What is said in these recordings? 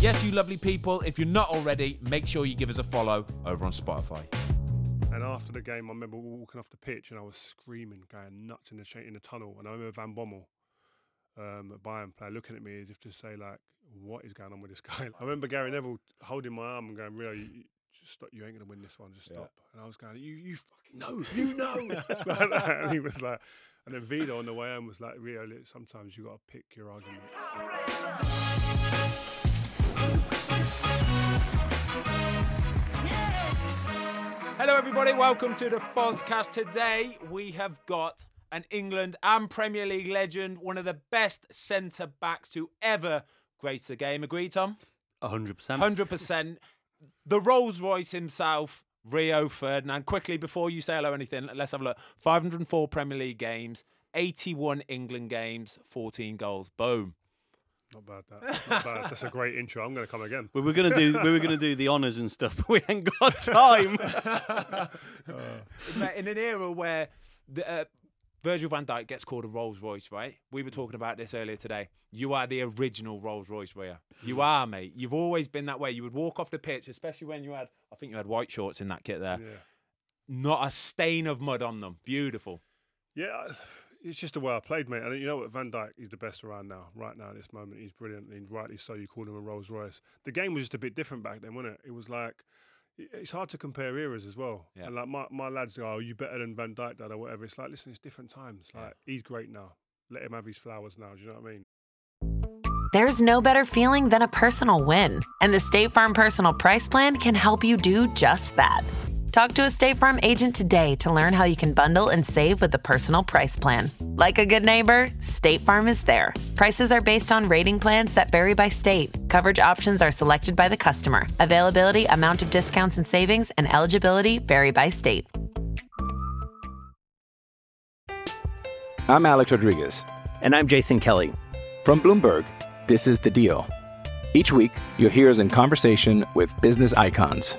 Yes, you lovely people. If you're not already, make sure you give us a follow over on Spotify. And after the game, I remember walking off the pitch and I was screaming, going nuts in the cha- in the tunnel. And I remember Van Bommel, um, a Bayern player, looking at me as if to say, like, what is going on with this guy? I remember Gary Neville holding my arm and going, Rio, you, you- just stop. You ain't going to win this one. Just Yeah. stop. And I was going, you, you fucking know. You know. Like and he was like, and then Vida on the way home was like, Rio, sometimes you got to pick your arguments. Hello, everybody. Welcome to the Fozcast. Today we have got an England and Premier League legend, one of the best centre backs to ever grace the game. Agree, Tom? 100%. 100%. The Rolls Royce himself, Rio Ferdinand. Quickly, before you say hello or anything, let's have a look. 504 Premier League games, 81 England games, 14 goals. Boom. Not bad, that. Not bad. That's a great intro. I'm going to come again. We were gonna do we were gonna do the honours and stuff, but we ain't got time. Mate, in an era where the, uh, Virgil van Dijk gets called a Rolls Royce, right? We were talking about this earlier today. You are the original Rolls Royce, Rio. You are, mate. You've always been that way. You would walk off the pitch, especially when you had, I think you had white shorts in that kit there. Yeah. Not a stain of mud on them. Beautiful. Yeah, I- it's just the way I played, mate. And you know what, Van Dijk, is the best around now. Right now, at this moment, he's brilliant, and rightly so. You call him a Rolls Royce. The game was just a bit different back then, wasn't it? It was like it's hard to compare eras as well. Yeah. And like my, my lads go, "Oh, you better than Van Dijk, dad, or whatever." It's like, listen, it's different times. Yeah. Like he's great now. Let him have his flowers now. Do you know what I mean? There's no better feeling than a personal win. And the State Farm Personal Price Plan can help you do just that. Talk to a State Farm agent today to learn how you can bundle and save with the Personal Price Plan. Like a good neighbor, State Farm is there. Prices are based on rating plans that vary by state. Coverage options are selected by the customer. Availability, amount of discounts and savings, and eligibility vary by state. I'm Alex Rodriguez. and I'm Jason Kelly. From Bloomberg, this is The Deal. Each week, you'll hear us in conversation with business icons.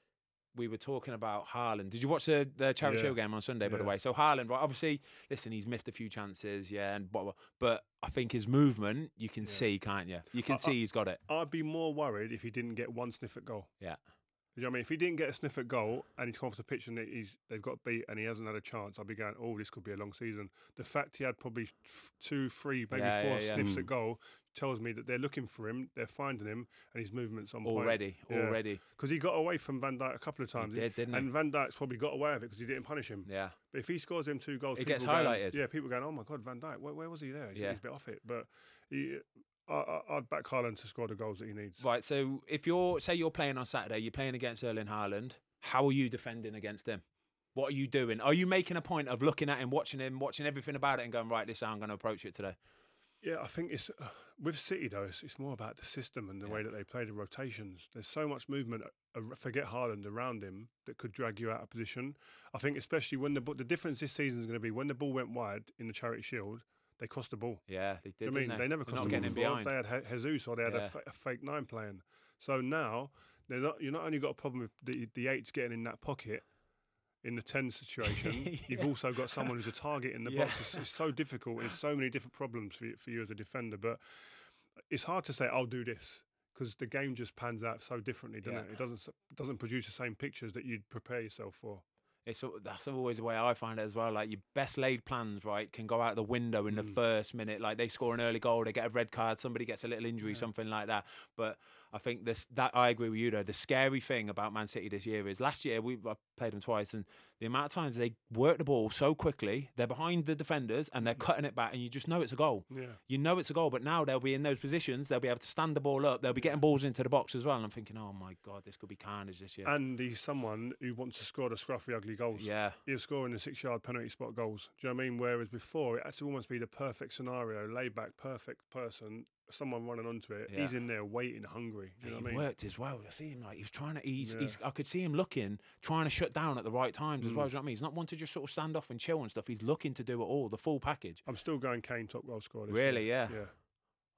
we were talking about Haaland. Did you watch the, the charity Yeah. show game on Sunday, by the way? So Haaland, right, obviously, listen, he's missed a few chances, yeah, and blah, blah, but I think his movement, you can Yeah. see, can't you? You can I- I- see he's got it. I'd be more worried if he didn't get one sniff at goal. Yeah. You know what I mean? If he didn't get a sniff at goal and he's come off the pitch and he's they've got beat and he hasn't had a chance, I'd be going, oh, this could be a long season. The fact he had probably f- two, three, maybe Yeah, four yeah, yeah. sniffs Mm. at goal tells me that they're looking for him, they're finding him, and his movements on point. Already, already. Because he got away from Van Dijk a couple of times. did, didn't he? and Van Dijk's probably got away with it because he didn't punish him. Yeah. But if he scores him two goals, It people gets going- highlighted. Yeah, people going, oh my God, Van Dijk, where, where was he there? He's, Yeah. he's a bit off it. But he, I, I, I'd back Haaland to score the goals that he needs. Right. So if you're, say, you're playing on Saturday, you're playing against Erling Haaland. How are you defending against him? What are you doing? Are you making a point of looking at him, watching him, watching everything about it, and going, right, this is how I'm going to approach it today? Yeah, I think it's uh, with City though. It's, it's more about the system and the way that they play the rotations. There's so much movement. Uh, forget Haaland around him that could drag you out of position. I think especially when the the difference this season is going to be when the ball went wide in the Charity Shield, they crossed the ball. Yeah, they did. I mean, didn't they? never crossed the ball before. They had Je- Jesus or they had Yeah. a, fake nine playing. So now they're not. You're not only got a problem with the the eights getting in that pocket. In the 10 situation, you've also got someone who's a target in the Yeah. box. It's, it's so difficult. It's so many different problems for you, for you as a defender. But it's hard to say I'll do this because the game just pans out so differently, doesn't Yeah. it? It doesn't doesn't produce the same pictures that you'd prepare yourself for. It's that's always the way I find it as well. Like your best laid plans, right, can go out the window in the Mm. first minute. Like they score an early goal, they get a red card, somebody gets a little injury, something like that. But I think this that I agree with you though. The scary thing about Man City this year is last year we I played them twice, and the amount of times they work the ball so quickly, they're behind the defenders and they're mm. cutting it back, and you just know it's a goal. Yeah. You know it's a goal, but now they'll be in those positions. They'll be able to stand the ball up. They'll be getting balls into the box as well. And I'm thinking, oh my god, this could be carnage this year. And he's someone who wants to score the scruffy, ugly goals. yeah, He'll score in the six yard penalty spot goals. Do you know what I mean? Whereas before, it had to almost be the perfect scenario, laid back, perfect person someone running onto it. Yeah. He's in there waiting, hungry. Do you know he what I mean? worked as well. I see him like he was trying to. He's, Yeah. he's. I could see him looking, trying to shut down at the right times as well. Mm. Do you know what I mean? He's not one to just sort of stand off and chill and stuff. He's looking to do it all, the full package. I'm still going Kane top goal scorer. Really? Year. Yeah. Yeah.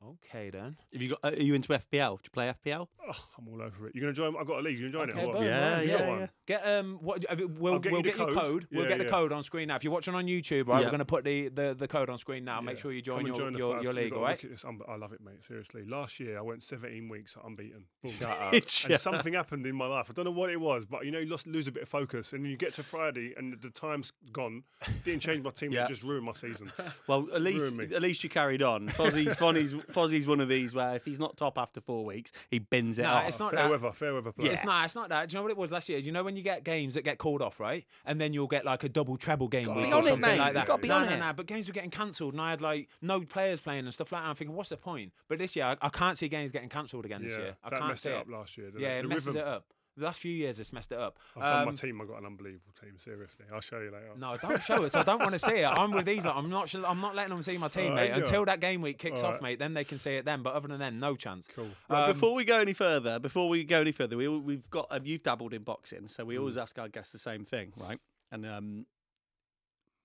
Okay then. Have you got? Are you into FPL? Do you play FPL? Oh, I'm all over it. You're gonna join? I've got a league. You gonna join Okay, it? or what? boom, Yeah, right, Have yeah, got yeah. one? Get um what I mean, we'll, I'll get we'll you the get your code. code. We'll Yeah, get the code on screen now. If you're watching on YouTube, right, Yeah. we're gonna put the, the, the code on screen now. Make sure you join your join the your, your league, got to all right? look at this. I'm- love it, mate. Seriously. Last year I went 17 weeks unbeaten. Boom. Shut up. and something happened in my life. I don't know what it was, but you know, you lost, lose a bit of focus, and then you get to Friday, and the time's gone. Didn't change my team. Yeah. It just ruined my season. Well, at least at least you carried on. Fozzie's Fozzie's, Fozzie's one of these where if he's not top after four weeks, he bins it Nah, off. it's not fair that. weather, fair weather play. It's not. It's not that. Do you know what it was last year? You know when you get games that get called off, right? And then you'll get like a double treble game week or on it, something mate. like You've that. gotta be no, on no, it. no. But games were getting cancelled, and I had like no players playing and stuff like that. I'm thinking, what's the point? But this year, I, I can't see games getting cancelled again this Yeah, year. I that can't messed see it it up last year. didn't Yeah, it it messes rhythm. it up. The last few years, it's messed it up. I've done my Um, team. I've got an unbelievable team. Seriously, I'll show you later. No, don't show us. I don't want to see it. I'm with these. Like, I'm not. sh- I'm not letting them see my team, Oh, mate. yeah. Until that game week kicks All off, right. mate. Then they can see it then. But other than then, no chance. Cool. Right, Um, before we go any further, before we go any further, we, we've got um, you've dabbled in boxing, so Mm. we always ask our guests the same thing, right? And um,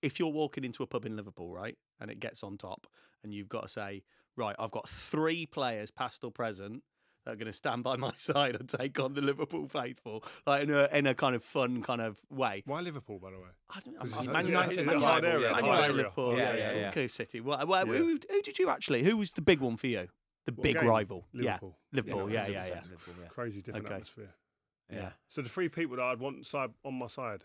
if you're walking into a pub in Liverpool, right, and it gets on top, and you've got to say, right, I've got three players, past or present, that are going to stand by my side and take on the Liverpool faithful, like in a, in a kind of fun kind of way. Why Liverpool, by the way? I don't know. Man it's- it's- United, Man United, area, Man hard United, area. Liverpool, Yeah, yeah, yeah, yeah. yeah. Okay, City. Well, well, Yeah. who, who did you actually? Who was the big one for you? The What big game? rival. Liverpool. Yeah, Liverpool. Yeah, yeah, 100% yeah. Liverpool, yeah. Crazy different Okay. atmosphere. Yeah. So the three people that I'd want side on my side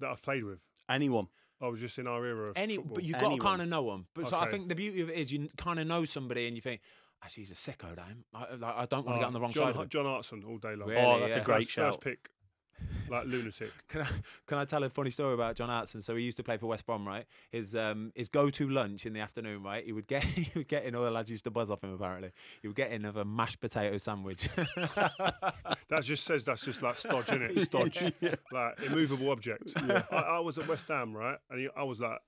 that I've played with, Anyone. I was just in our era of Any, football. but you've got to kind of know them. But so I think the beauty of it is you kind of know somebody and you think, actually, he's a sicko, damn. I, like, I don't want to get Oh, on the wrong John, side of him. John Hartson all day long. Really? Oh, that's yeah. a great first, shout. First pick, like lunatic. Can I, can I tell a funny story about John Hartson? So he used to play for West Brom, right? His um his go to lunch in the afternoon, right? He would get he would get in all the lads used to buzz off him apparently. He would get in of a mashed potato sandwich. That just says that's just like stodge, is it? Stodge, like immovable object. I, I was at West Ham, right, and I was like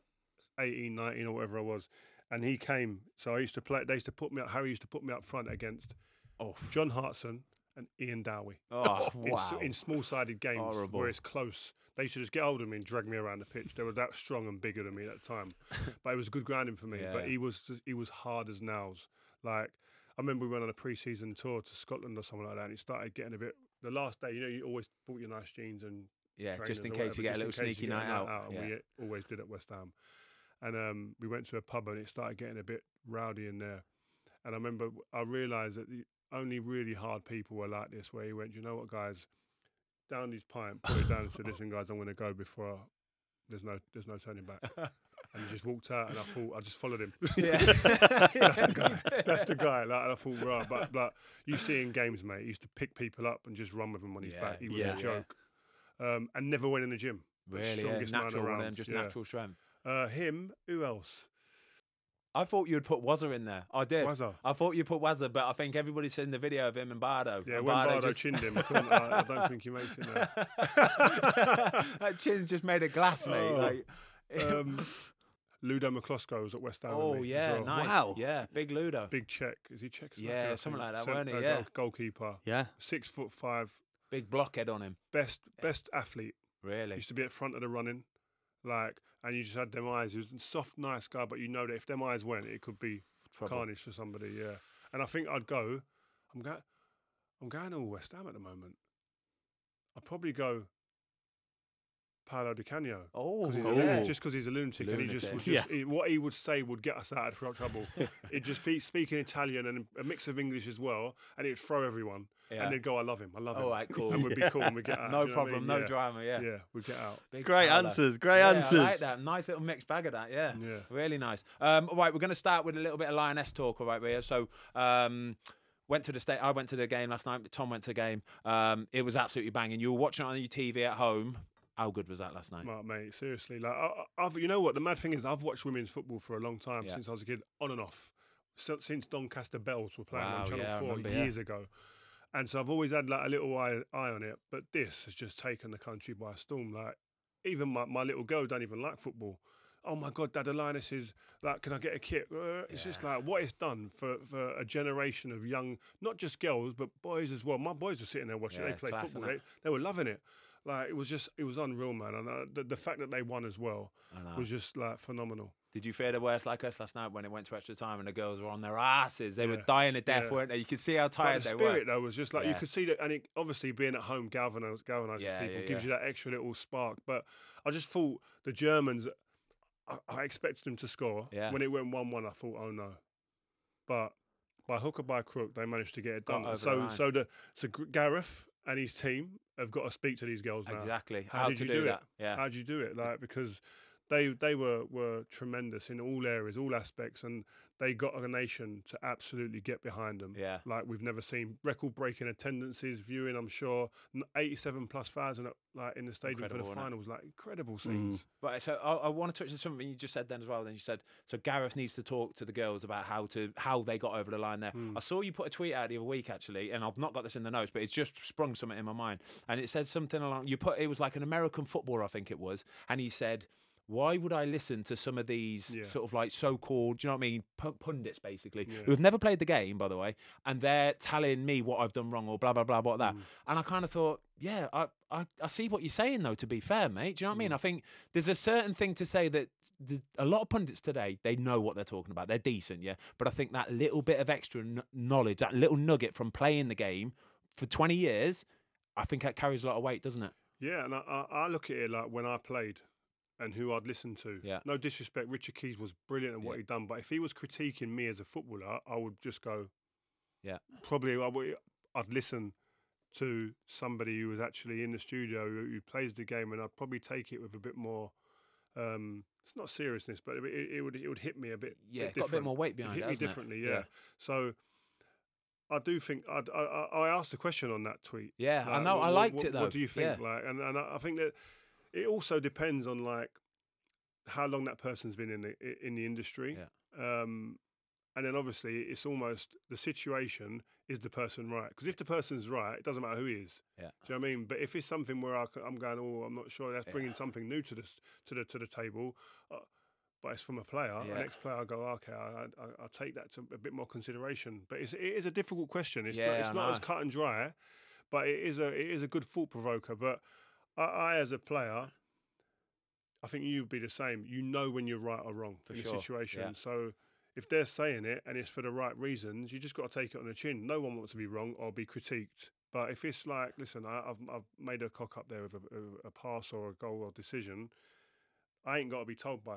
18, 19 or whatever I was, and he came. So I used to play. They used to put me up. Harry used to put me up front against oh, John Hartson and Ian Dowie. oh in, wow. in small-sided games Horrible. where it's close. They used to just get hold of me and drag me around the pitch. They were that strong and bigger than me at the time, but it was good grounding for me. But he was he was hard as nails. Like I remember we went on a pre-season tour to Scotland or something like that, and he started getting a bit. The last day, you know, you always bought your nice jeans and yeah, just in case you get a little just in case sneaky night a out. and yeah. we always did at West Ham. And um, we went to a pub and it started getting a bit rowdy in there. And I remember I realised that the only really hard people were like this, where he went, you know what, guys, down his pint, put it down, and said, listen, guys, I'm going to go before I, there's no there's no turning back. And he just walked out, and I thought I just followed him. Yeah. That's the guy. That's the guy. Like, and I thought, right, but but you see in games, mate, he used to pick people up and just run with them on his Yeah, back. He was yeah. a Yeah. joke, um, and never went in the gym. Really, yeah. strongest man natural one of them, around, just yeah. natural strength. Uh, him. Who else? I thought you'd put Wazza in there. I did. Wazza. I thought you'd put Wazza, but I think everybody's seen the video of him and Bardo. Yeah, and when Bardo Bardo just- chinned him, I, I, I don't think he makes it now. that chin's just made a glass, mate. Oh. Like, Um, Ludo Miklosko was at West Ham. oh yeah, well. nice. Wow. Yeah, big Ludo. Big Czech. Is he Czech? Yeah, something like that, Cent- weren't he? uh, Yeah. goal- goalkeeper. Yeah. Six foot five. Big blockhead on him. Best best athlete. Really. Used to be at front of the running, like, and you just had them eyes. He was a soft, nice guy, but you know that if them eyes went, it could be Trouble. carnage for somebody. Yeah, and I think I'd go. I'm going. I'm going all West Ham at the moment. I'd probably go. Paolo Di Canio. Oh, 'Cause he's a yeah. just because he's a lunatic, and he just, Lunatic. would just he- what he would say would get us out of trouble. He'd just be speaking Italian and a mix of English as well, and it'd throw everyone. Yeah. And they'd go, "I love him, I love him." All right, cool. And we'd be cool, and we'd get out. no do you know what I problem, mean? no Yeah. drama. Yeah. Yeah, we'd get out. Big Great Paolo. answers, great Yeah, answers. I like that. Nice little mixed bag of that. Yeah. Yeah. Really nice. Um, all right, we're going to start with a little bit of Lioness talk. All right, Rio. So, um, went to the state. I went to the game last night. Tom went to the game. Um, it was absolutely banging. You were watching it on your TV at home. How good was that last night? Well, mate, seriously, like I, I've, you know what? The mad thing is, I've watched women's football for a long time Yeah. since I was a kid, on and off, so, since Doncaster Belles were playing Wow, on Channel yeah, Four remember, yeah. years ago, and so I've always had like a little eye, eye on it. But this has just taken the country by storm. Like even my, my little girl don't even like football. oh my god, Dad, the Lioness is like, can I get a kit? Uh, it's just like what it's done for, for a generation of young, not just girls but boys as well. My boys were sitting there watching. Yeah, they play class, football. They, they were loving it. Like it was just, it was unreal, man. And uh, the, the fact that they won as well was just like phenomenal. Did you fear the worst like us last night when it went to extra time and the girls were on their asses? They were Yeah. dying to death, Yeah. weren't they? You could see how tired But the they spirit were. though was just like you Yeah. could see that, and it, obviously being at home galvanizes, galvanizes Yeah, people, yeah, gives you that extra little spark. But I just thought the Germans, I, I expected them to score. Yeah. When it went one-one, I thought, oh no. But by hook or by crook, they managed to get it Got done. over the so, line. so the so Gareth and his team have got to speak to these girls now. Exactly. How, How did you do do, that. it? Yeah. How did you do it? Like because they they were were tremendous in all areas, all aspects, and they got a nation to absolutely get behind them. Yeah. Like we've never seen record breaking attendances, viewing. I'm sure 87 plus thousand like in the stadium Incredible, for the finals. Like incredible scenes. But so I, I want to touch on something you just said then as well. Then you said so Gareth needs to talk to the girls about how to how they got over the line there. Hmm. I saw you put a tweet out the other week actually, and I've not got this in the notes, but it's just sprung something in my mind. And it said something along. You put it was like an American footballer, I think it was, and he said. Why would I listen to some of these Yeah. sort of like so-called, do you know what I mean, P- pundits basically, Yeah. who have never played the game, by the way, and they're telling me what I've done wrong or blah blah blah blah that. Mm. And I kind of thought, yeah, I, I I see what you're saying though. To be fair, mate, do you know what I mean? I think there's a certain thing to say that the, a lot of pundits today they know what they're talking about. They're decent, yeah. But I think that little bit of extra kn- knowledge, that little nugget from playing the game for 20 years, I think that carries a lot of weight, doesn't it? Yeah, and I, I look at it like when I played and who I'd listen to. Yeah. No disrespect, Richard Keys was brilliant at what Yeah. he'd done, but if he was critiquing me as a footballer, I would just go. Yeah. Probably I would, I'd listen to somebody who was actually in the studio who, who plays the game, and I'd probably take it with a bit more. Um, it's not seriousness, but it, it would it would hit me a bit. Yeah, bit got a bit more weight behind It hit it, me differently, yeah. Yeah. So. I do think I'd, I I I asked a question on that tweet. Yeah, I know, wh- I liked what, it, though. What do you think? Yeah. Like, and, and I think that it also depends on like how long that person's been in the in the industry. Um, and then obviously it's almost the situation is the person right? Because if the person's right, it doesn't matter who he is. Yeah. Do you know what I mean? But if it's something where I, am going, oh, I'm not sure, that's bringing something new to the to the to the table. Uh, but it's from a player. Yeah. An ex-player, I go, okay, I, I, I'll take that to a bit more consideration. But it's, it is a difficult question. It's not, it's I not as cut and dry, but it is a it is a good thought provoker. But I, I, as a player, I think you'd be the same. You know when you're right or wrong For in sure, a situation. yeah. So if they're saying it and it's for the right reasons, you just got to take it on the chin. No one wants to be wrong or be critiqued. But if it's like, listen, I, I've I've made a cock up there with a, a, pass or a goal or decision, I ain't got to be told by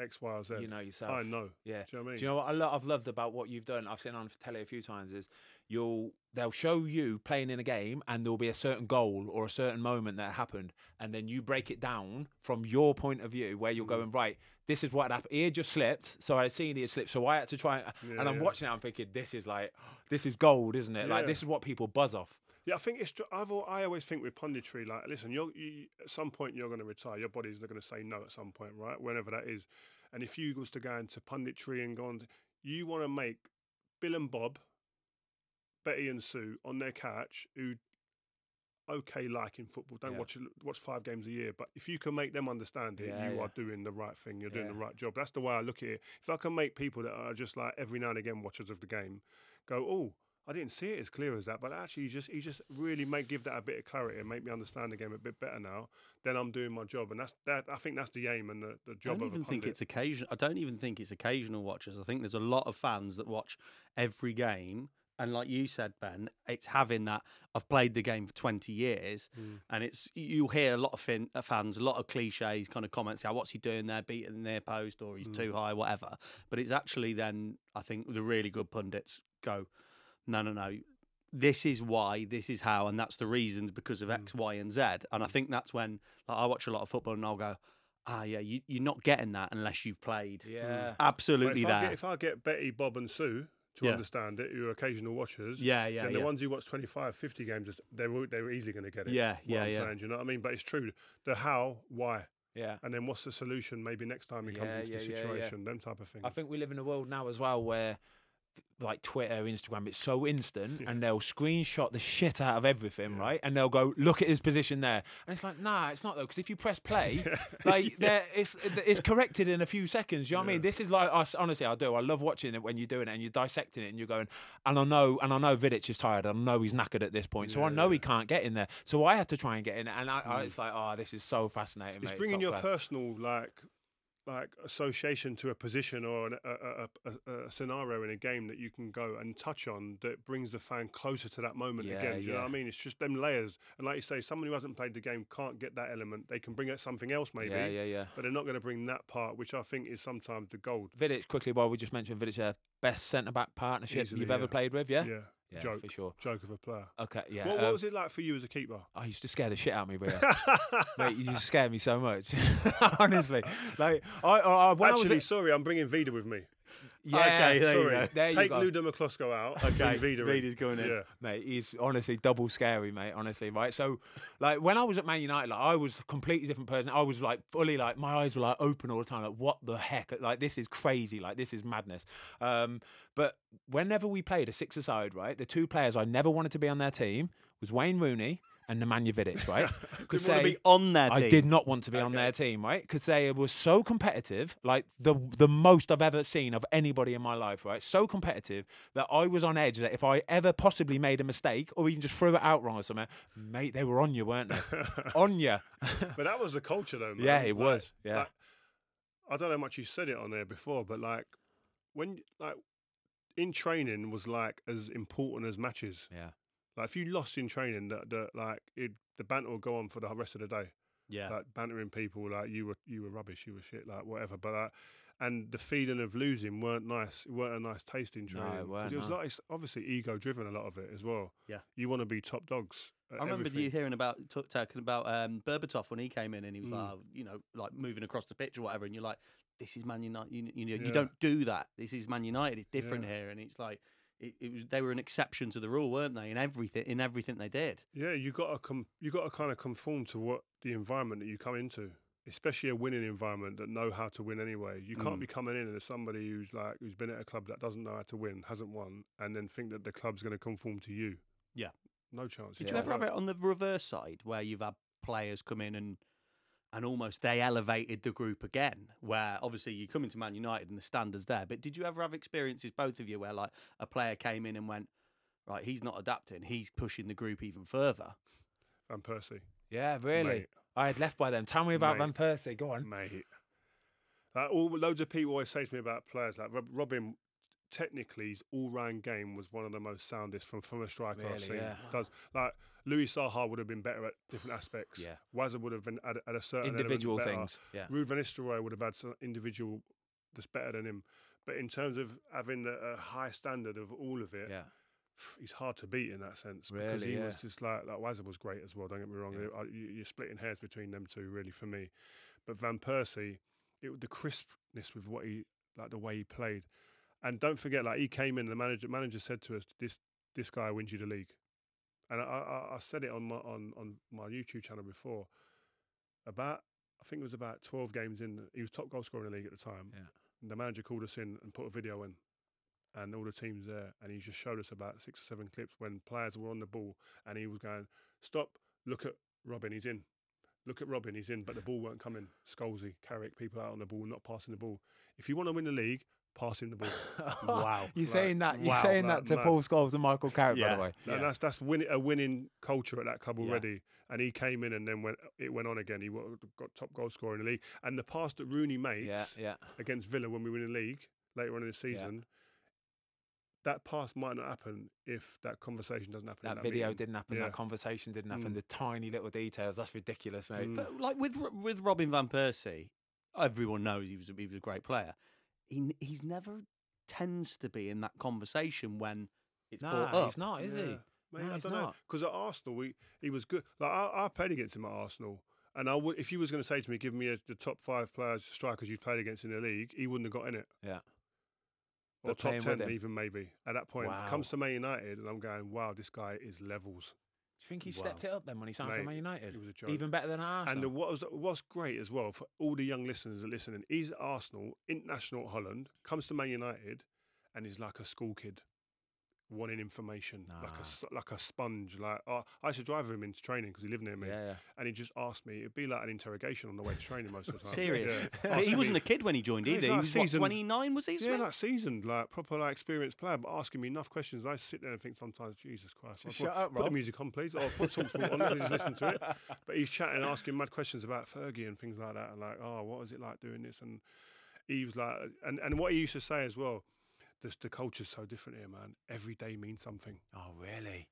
X, Y, or Z. You know yourself. I know. Yeah. Do you know what I mean? Do you know what I lo- I've loved about what you've done? I've seen on telly a few times is you'll they'll show you playing in a game and there'll be a certain goal or a certain moment that happened and then you break it down from your point of view where you're Mm. going right. This is what happened. He had just slipped, so I seen he had slipped, so I had to try. Yeah, and I'm yeah. watching it. I'm thinking, this is like, this is gold, isn't it? Like this is what people buzz off. Yeah, I think it's. I've. I always think with punditry, like, listen, you're you, at some point you're going to retire. Your body's going to say no at some point, right? Whenever that is. And if you was to go into punditry and go on, to, you want to make Bill and Bob, Betty and Sue on their couch, who okay like in football, don't Yeah. watch watch five games a year, but if you can make them understand it, Yeah, you yeah. are doing the right thing. You're doing the right job. That's the way I look at it. If I can make people that are just like every now and again watchers of the game go, oh. I didn't see it as clear as that, but actually, you just you just really make give that a bit of clarity and make me understand the game a bit better now. Then I'm doing my job, and that's that. I think that's the aim and the, the I job don't of even a think it's occasion. I don't even think it's occasional watchers. I think there's a lot of fans that watch every game, and like you said, Ben, it's having that. I've played the game for 20 years, Mm. and it's you hear a lot of fin, uh, fans, a lot of cliches, kind of comments. Yeah, what's he doing there, beating their post, or he's Mm. too high, whatever. But it's actually then I think the really good pundits go, no, no, no. This is why, this is how, and that's the reasons because of Mm. X, Y, and Z. And I think that's when like, I watch a lot of football and I'll go, ah, yeah, you, you're not getting that unless you've played Yeah. Absolutely if I, get, if I get Betty, Bob, and Sue to Yeah. understand it, who are occasional watchers, Yeah, yeah, then the yeah. ones who watch 25, 50 games, they were they were easily going to get it. Yeah, yeah, I'm yeah. Saying, you know what I mean? But it's true. The how, why, Yeah. and then what's the solution? Maybe next time he comes Yeah, into the situation, them type of things. I think we live in a world now as well where like Twitter, Instagram, it's so instant, and they'll screenshot the shit out of everything, right? And they'll go, "Look at his position there," and it's like, nah, it's not though, because if you press play, like there, it's it's corrected in a few seconds. You know what I mean? This is like us. Honestly, I do. I love watching it when you're doing it and you're dissecting it and you're going, and I know, and I know Vidic is tired. I know he's knackered at this point, so I know he can't get in there. So I have to try and get in, and I, I, mm. it's like, oh, this is so fascinating. It's mate. bringing your class. personal like like association to a position or an, a, a, a, a scenario in a game that you can go and touch on that brings the fan closer to that moment Yeah, again. Do you know what I mean? It's just them layers. And like you say, someone who hasn't played the game can't get that element. They can bring out something else maybe. Yeah, yeah, yeah. But they're not going to bring that part, which I think is sometimes the gold. Vidic, quickly, while we just mentioned Vidic, uh, best centre back partnership Easily, you've ever yeah. played with, yeah? Yeah. Yeah, joke. for sure. Joke of a player. Okay, yeah. what, what um, was it like for you as a keeper? I used to scare the shit out of me, Rio. Mate, you just scare me so much. Honestly, like I, I, I when Actually, I was sorry, I'm bringing Vida with me. Yeah, Okay, there you sorry. go. There you Take go. Ludo Miklosko out. Okay, Vida. Vida's going in. Yeah. mate. He's honestly double scary, mate. Honestly, right? So, like when I was at Man United, like I was a completely different person. I was like fully like my eyes were like open all the time. Like what the heck? Like this is crazy. Like this is madness. Um, but whenever we played a six-a-side, right, the two players I never wanted to be on their team was Wayne Rooney and Nemanja Vidic, right? Didn't want to they- be on their team. I did not want to be on their team, right? Because they were so competitive, like the the most I've ever seen of anybody in my life, right? So competitive that I was on edge that if I ever possibly made a mistake or even just threw it out wrong or something, mate, they were on you, weren't they? on you. But that was the culture, though. Man. Yeah, it Like- was, yeah. like, I don't know how much you said it on there before, but like when like in training was like as important as matches. yeah. Like if you lost in training, that that like it, the banter will go on for the rest of the day. Yeah. Like bantering people, like you were you were rubbish, you were shit, like whatever. But like, and the feeling of losing weren't nice. It weren't a nice taste in No, it weren't, it was no. like it's obviously ego driven a lot of it as well. Yeah. You want to be top dogs. I remember everything. you hearing about talking about um, Berbatov when he came in and he was Mm. like, oh, you know, like moving across the pitch or whatever, and you're like, this is Man United. You, you know, Yeah. you don't do that. This is Man United. It's different Yeah. here, and it's like it, it was. They were an exception to the rule, weren't they? In everything, in everything they did. Yeah, you got to com- you got to kind of conform to what the environment that you come into, especially a winning environment that know how to win anyway. You can't Mm. be coming in and as somebody who's like who's been at a club that doesn't know how to win, hasn't won, and then think that the club's going to conform to you. Yeah. no chance. Did you ever have it on the reverse side where you've had players come in and and almost they elevated the group again? Where obviously you come into Man United and the standards there, but did you ever have experiences, both of you, where like a player came in and went, right, he's not adapting, he's pushing the group even further. Van Persie, Yeah, really. Mate. I had left by them. Tell me about Mate. Van Persie. Go on. mate. Like all loads of people always say to me about players like Robin. Technically, his all-round game was one of the most soundest from from a striker Really, I've seen. yeah. Does like Louis Saha would have been better at different aspects. Yeah. Wazza would have been at, a- at a certain Individual things. Yeah. Ruud van Nistelrooy would have had some individual that's better than him. But in terms of having a, a high standard of all of it, Yeah. he's hard to beat in that sense because he yeah. was just like like Wazza was great as well. Don't get me wrong. Yeah. You- You're splitting hairs between them two, really, for me. But Van Persie, it the crispness with what he like the way he played, and don't forget, like he came in, the manager manager said to us, "This this guy wins you the league," and I, I, I said it on my on on my YouTube channel before. About I think it was about 12 games in. He was top goal scorer in the league at the time. Yeah. And the manager called us in and put a video in, and all the teams there, and he just showed us about six or seven clips when players were on the ball, and he was going, "Stop! Look at Robin, he's in. Look at Robin, he's in." But the ball weren't coming. Scholesy, Carrick, people out on the ball, not passing the ball. If you want to win the league, pass him the ball. Wow. You're Like, saying that. You're wow, saying like, that to mad. Paul Scholes and Michael Carrick, by the way. And that's that's win, a winning culture at that club Yeah. already. And he came in and then went it went on again. He got top goal scorer in the league. And the pass that Rooney makes Yeah, yeah. against Villa when we win the league later on in the season, that pass might not happen if that conversation doesn't happen. in That video meeting. didn't happen. Yeah. That conversation didn't happen. Mm. The tiny little details. That's ridiculous, mate. Mm. But like with with Robin van Persie, everyone knows he was he was a great player. He he's never tends to be in that conversation when it's brought Nah, up. he's not, is he? Yeah. Mate, No, I he's don't know not. because at Arsenal we he was good. Like I, I played against him at Arsenal, and I would if you was going to say to me, give me a, the top five players strikers you've played against in the league, he wouldn't have got in it. Yeah. or But top ten even maybe at that point. Wow. Comes to Man United, and I'm going, wow, this guy is levels. Do you think he stepped it up then when he signed for Man United? it was a joke. Even better than Arsenal. And the, what was what's great as well for all the young listeners that are listening, he's at Arsenal, international at Holland, comes to Man United, and he's like a school kid wanting information, like a like a sponge. Like oh, I used to drive him into training because he lived near me, Yeah, yeah. and he just asked me. It'd be like an interrogation on the way to training most of the time. Serious. Yeah. He wasn't me- a kid when he joined either. he's He like was what, 29, was he? Yeah, like seasoned, like proper, like experienced player, but asking me enough questions. I sit there and think sometimes, Jesus Christ, Shut put, up, put the music on, please, or put Talksport on, and just listen to it. But he's chatting, asking mad questions about Fergie and things like that, and like, oh, what was it like doing this? And he was like, and and what he used to say as well, just the culture's so different here, man. Every day means something. Oh, really?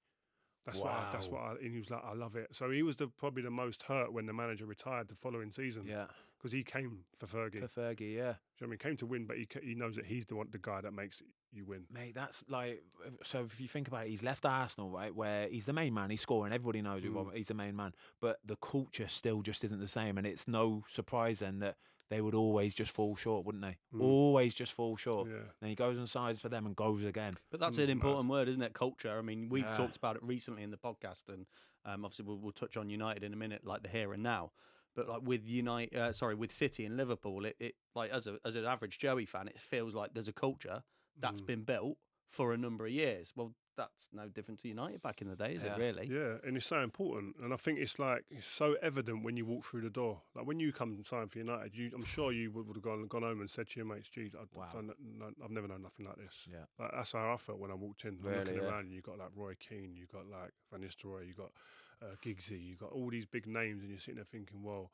That's what. I, that's what. I, and he was like, I love it. So he was the probably the most hurt when the manager retired the following season. Yeah. because he came for Fergie. For Fergie, yeah. Do you know what I mean, came to win, but he he knows that he's the one, the guy that makes you win. Mate, that's like so. If you think about it, he's left Arsenal, right, where he's the main man. He's scoring. Everybody knows Mm. he's the main man. But the culture still just isn't the same, and it's no surprise then that they would always just fall short, wouldn't they? Mm. Always just fall short. Yeah. Then he goes and signs for them and goes again. But that's Mm, an mad. important word, isn't it? Culture. I mean, we've Yeah. talked about it recently in the podcast, and um, obviously we'll, we'll touch on United in a minute, like the here and now. But like with United, uh, sorry, with City and Liverpool, it, it like as a as an average Joey fan, it feels like there's a culture that's Mm. been built for a number of years. Well, that's no different to United back in the day, is Yeah. it? Really? Yeah, and it's so important, and I think it's like it's so evident when you walk through the door. Like when you come and sign for United, you, I'm sure you would, would have gone gone home and said to your mates, "Geez, I, Wow. don't kn- I've never known nothing like this." Yeah. like, that's how I felt when I walked in. I'm Really, looking yeah. around, and you got like Roy Keane, you got like Van Nistelrooy, you got uh, Giggsy, you got all these big names, and you're sitting there thinking, "Well,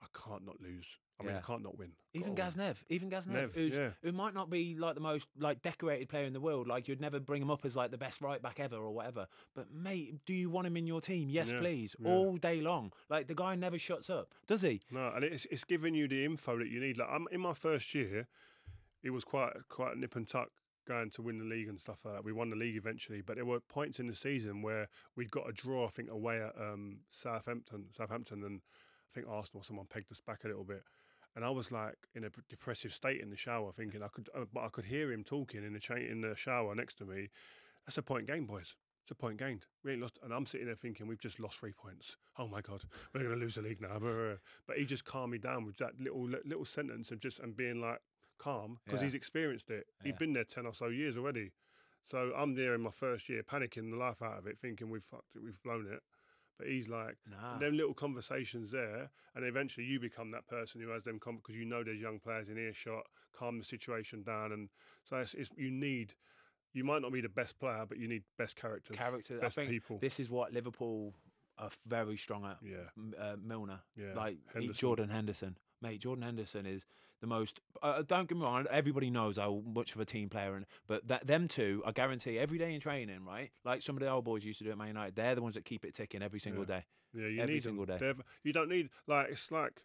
I can't not lose. I mean, Yeah. I can't not win." Even Gotta win." Gaznev, even Gaznev, Nev, who's, yeah. who might not be like the most like decorated player in the world. Like you'd never bring him up as like the best right back ever or whatever. But mate, do you want him in your team? Yes, Yeah, please. All day long. Like the guy never shuts up, does he? No, and it's it's giving you the info that you need. Like I'm in my first year, it was quite quite nip and tuck going to win the league and stuff like that. We won the league eventually, but there were points in the season where we'd got a draw, I think, away at um, Southampton, Southampton, and I think Arsenal. Someone pegged us back a little bit, and I was like in a depressive state in the shower, thinking I could, uh, but I could hear him talking in the cha- in the shower next to me. That's a point game, boys. It's a point gained. We ain't lost, and I'm sitting there thinking we've just lost three points. Oh my god, we're going to lose the league now. But he just calmed me down with that little little sentence of just and being like calm because Yeah. he's experienced it. Yeah. He'd been there ten or so years already. So I'm there in my first year, panicking the life out of it, thinking we've fucked it, we've blown it. But he's like, Nah. them little conversations there, and eventually you become that person who has them because you know there's young players in earshot, calm the situation down, and so it's, it's you need. You might not be the best player, but you need best characters, Character. best people. this is what Liverpool are very strong at. Yeah. Uh, Milner. Yeah, Like Henderson. Jordan Henderson. Mate, Jordan Henderson is the most. Uh, don't get me wrong. Everybody knows how much of a team player, and but that them two, I guarantee, every day in training, right? Like some of the old boys used to do at Man United. They're the ones that keep it ticking every single Yeah. day. Yeah, you every need single them. day. They've- You don't need like it's like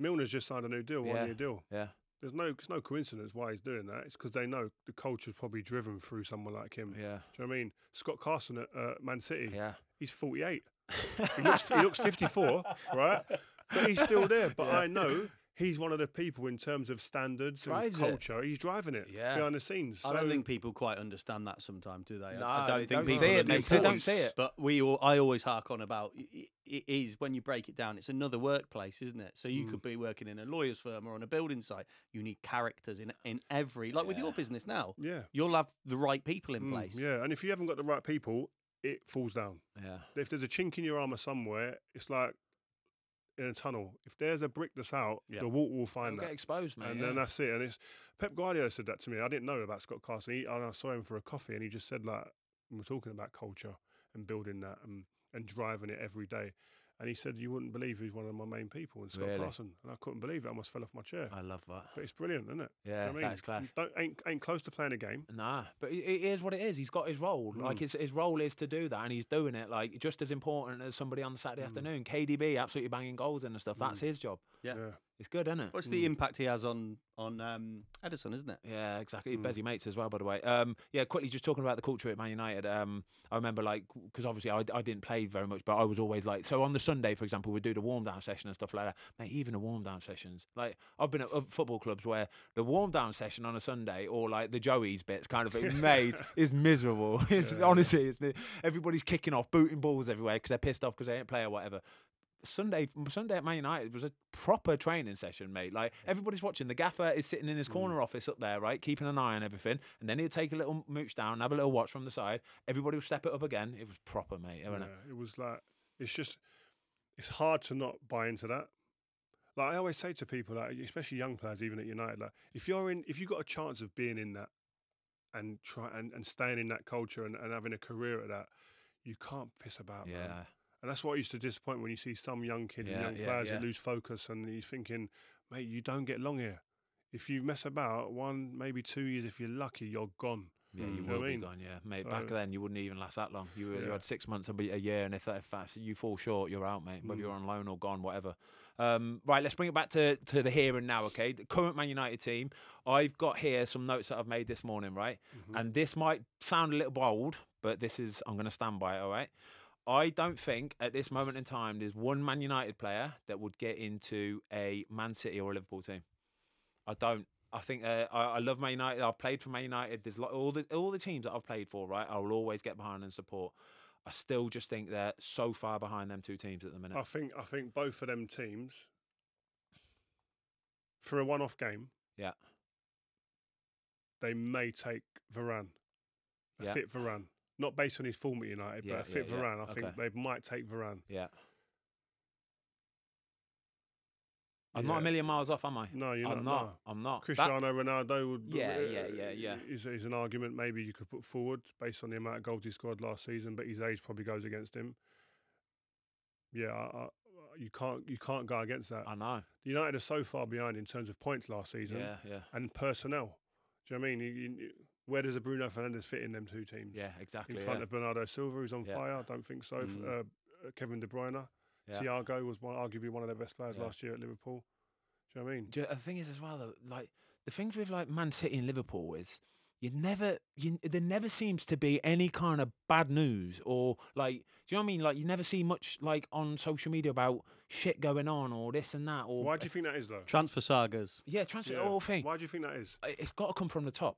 Milner's just signed a new deal, one Yeah. deal. Yeah. There's no it's no coincidence why he's doing that. It's because they know the culture's probably driven through someone like him. Yeah. Do you know what I mean? Scott Carson at uh, Man City. Yeah. He's 48. he looks he looks 54, right? But he's still there. But Yeah. I know he's one of the people in terms of standards Drives and culture. He's driving it Yeah. behind the scenes. I don't think people quite understand that sometimes, do they? I- No, I don't think don't people see it, are. They don't see it. But we, all, I always hark on about i- i- it is when you break it down. It's another workplace, isn't it? So you Mm. could be working in a lawyer's firm or on a building site. You need characters in in every, like with your business now. Yeah. You'll have the right people in Mm, place. yeah, and if you haven't got the right people, it falls down. Yeah. If there's a chink in your armor somewhere, it's like in a tunnel. If there's a brick that's out, Yeah. the water will find get exposed, man. and yeah. then that's it. And it's Pep Guardiola said that to me. I didn't know about Scott Carson. He, and I saw him for a coffee, and he just said like we we're talking about culture and building that and, and driving it every day. And he said you wouldn't believe who's one of my main people, and Scott Really? Carson. And I couldn't believe it. I almost fell off my chair. I love that. but it's brilliant, isn't it? You know Yeah, I mean? that is class. Don't, ain't, ain't close to playing a game. Nah, but it, it is what it is. He's got his role. Like Mm. his his role is to do that, and he's doing it like just as important as somebody on the Saturday Mm. afternoon. KDB absolutely banging goals in and stuff. That's his job. Yeah. Yeah. It's good, isn't it? What's the impact he has on on um, Ederson, isn't it? Yeah, exactly. Mm. Bezzy mates as well, by the way. Um, yeah, quickly just talking about the culture at Man United. Um, I remember like because obviously I, I didn't play very much, but I was always like so on the Sunday, for example, we'd do the warm down session and stuff like that. Mate, even the warm down sessions, like I've been at uh, football clubs where the warm down session on a Sunday or like the Joey's bits kind of thing, mate, is miserable. It's Yeah. honestly, it's everybody's kicking off, booting balls everywhere because they're pissed off because they didn't play or whatever. Sunday Sunday at Man United was a proper training session, mate. Like everybody's watching. The gaffer is sitting in his mm. corner office up there, right, keeping an eye on everything, and then he'd take a little mooch down, have a little watch from the side. Everybody would step it up again. It was proper, mate. Wasn't it? It was like it's just it's hard to not buy into that. Like I always say to people, like especially young players, even at United, like if you're in, if you've got a chance of being in that and try and, and staying in that culture and, and having a career at that, you can't piss about. Yeah. man. And that's what I used to disappoint when you see some young kids Yeah, and young yeah, players yeah. that lose focus and you're thinking, mate, you don't get long here. If you mess about one, maybe two years, if you're lucky, you're gone. Yeah, you Do will be mean? gone. Yeah, mate. back then, you wouldn't even last that long. You were, you had six months, a be- a year, and if that, if that's, you fall short, you're out, mate. Whether Mm. you're on loan or gone, whatever. Um, right, let's bring it back to to the here and now. Okay, the current Man United team. I've got here some notes that I've made this morning. Right, Mm-hmm. and this might sound a little bold, but this is I'm going to stand by it. All right. I don't think at this moment in time there's one Man United player that would get into a Man City or a Liverpool team. I don't. I think uh, I, I love Man United. I've played for Man United. There's like all the all the teams that I've played for. Right, I will always get behind and support. I still just think they're so far behind them two teams at the minute. I think I think both of them teams for a one-off game, Yeah, they may take Varane, a Yeah. fit Varane, not based on his form at United, Yeah, but a fit yeah, yeah. I think Okay. they might take Varane. yeah. I'm not a million miles off, am I? No, you're I'm not, not. no. I'm not. That- Cristiano Ronaldo would. Yeah, uh, yeah, yeah, yeah. Is, is an argument maybe you could put forward based on the amount of goals he scored last season, but his age probably goes against him. Yeah, I, I, you can't you can't go against that. I know. United are so far behind in terms of points last season Yeah, yeah, and personnel. Do you know what I mean? You, you, where does a Bruno Fernandes fit in them two teams? yeah. Exactly. in front yeah. of Bernardo Silva, who's on Yeah. fire. I don't think so. Mm. Uh, uh, Kevin De Bruyne, Yeah. Thiago was one, arguably one of their best players Yeah. last year at Liverpool. Do you know what I mean? Do you- the thing is as well though, like the things with like Man City and Liverpool is you never you there never seems to be any kind of bad news or like do you know what I mean? Like you never see much like on social media about shit going on or this and that or Why do you think that is, though? Transfer sagas. yeah, transfer Yeah. the whole thing. Why do you think that is? It's got to come from the top.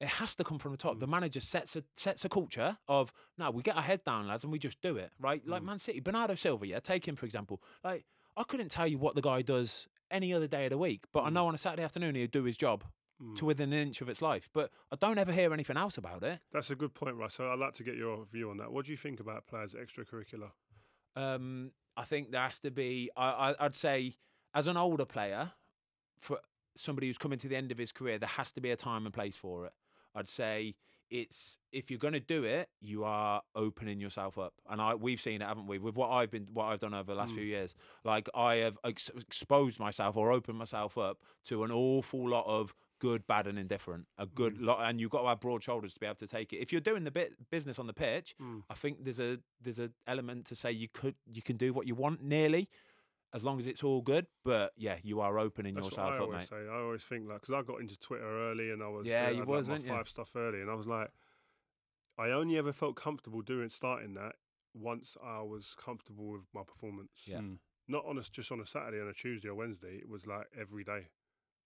It has to come from the top. The Mm. manager sets a sets a culture of no, we get our head down, lads, and we just do it, right? Like Mm. Man City, Bernardo Silva, yeah, take him for example. Like I couldn't tell you what the guy does any other day of the week, but I Mm. know on a Saturday afternoon he'd do his job Mm. to within an inch of its life. But I don't ever hear anything else about it. That's a good point, Russ. So I'd like to get your view on that. What do you think about players extracurricular? Um, I think there has to be. I, I, I'd say, as an older player, for somebody who's coming to the end of his career, there has to be a time and place for it. I'd say it's if you're going to do it, you are opening yourself up, and I we've seen it, haven't we? With what I've been, what I've done over the last Mm. few years, like I have ex- exposed myself or opened myself up to an awful lot of good, bad, and indifferent. A good Mm. lot, and you've got to have broad shoulders to be able to take it. If you're doing the bit business on the pitch, Mm. I think there's a there's a element to say you could you can do what you want nearly, as long as it's all good. But yeah, you are opening That's yourself what I up, always mate. say. I always think like because I got into Twitter early and I was Yeah, doing, you I'd was, like weren't you? five stuff early, and I was like, I only ever felt comfortable doing starting that once I was comfortable with my performance. Yeah. Mm. Not on a, just on a Saturday and a Tuesday or Wednesday. It was like every day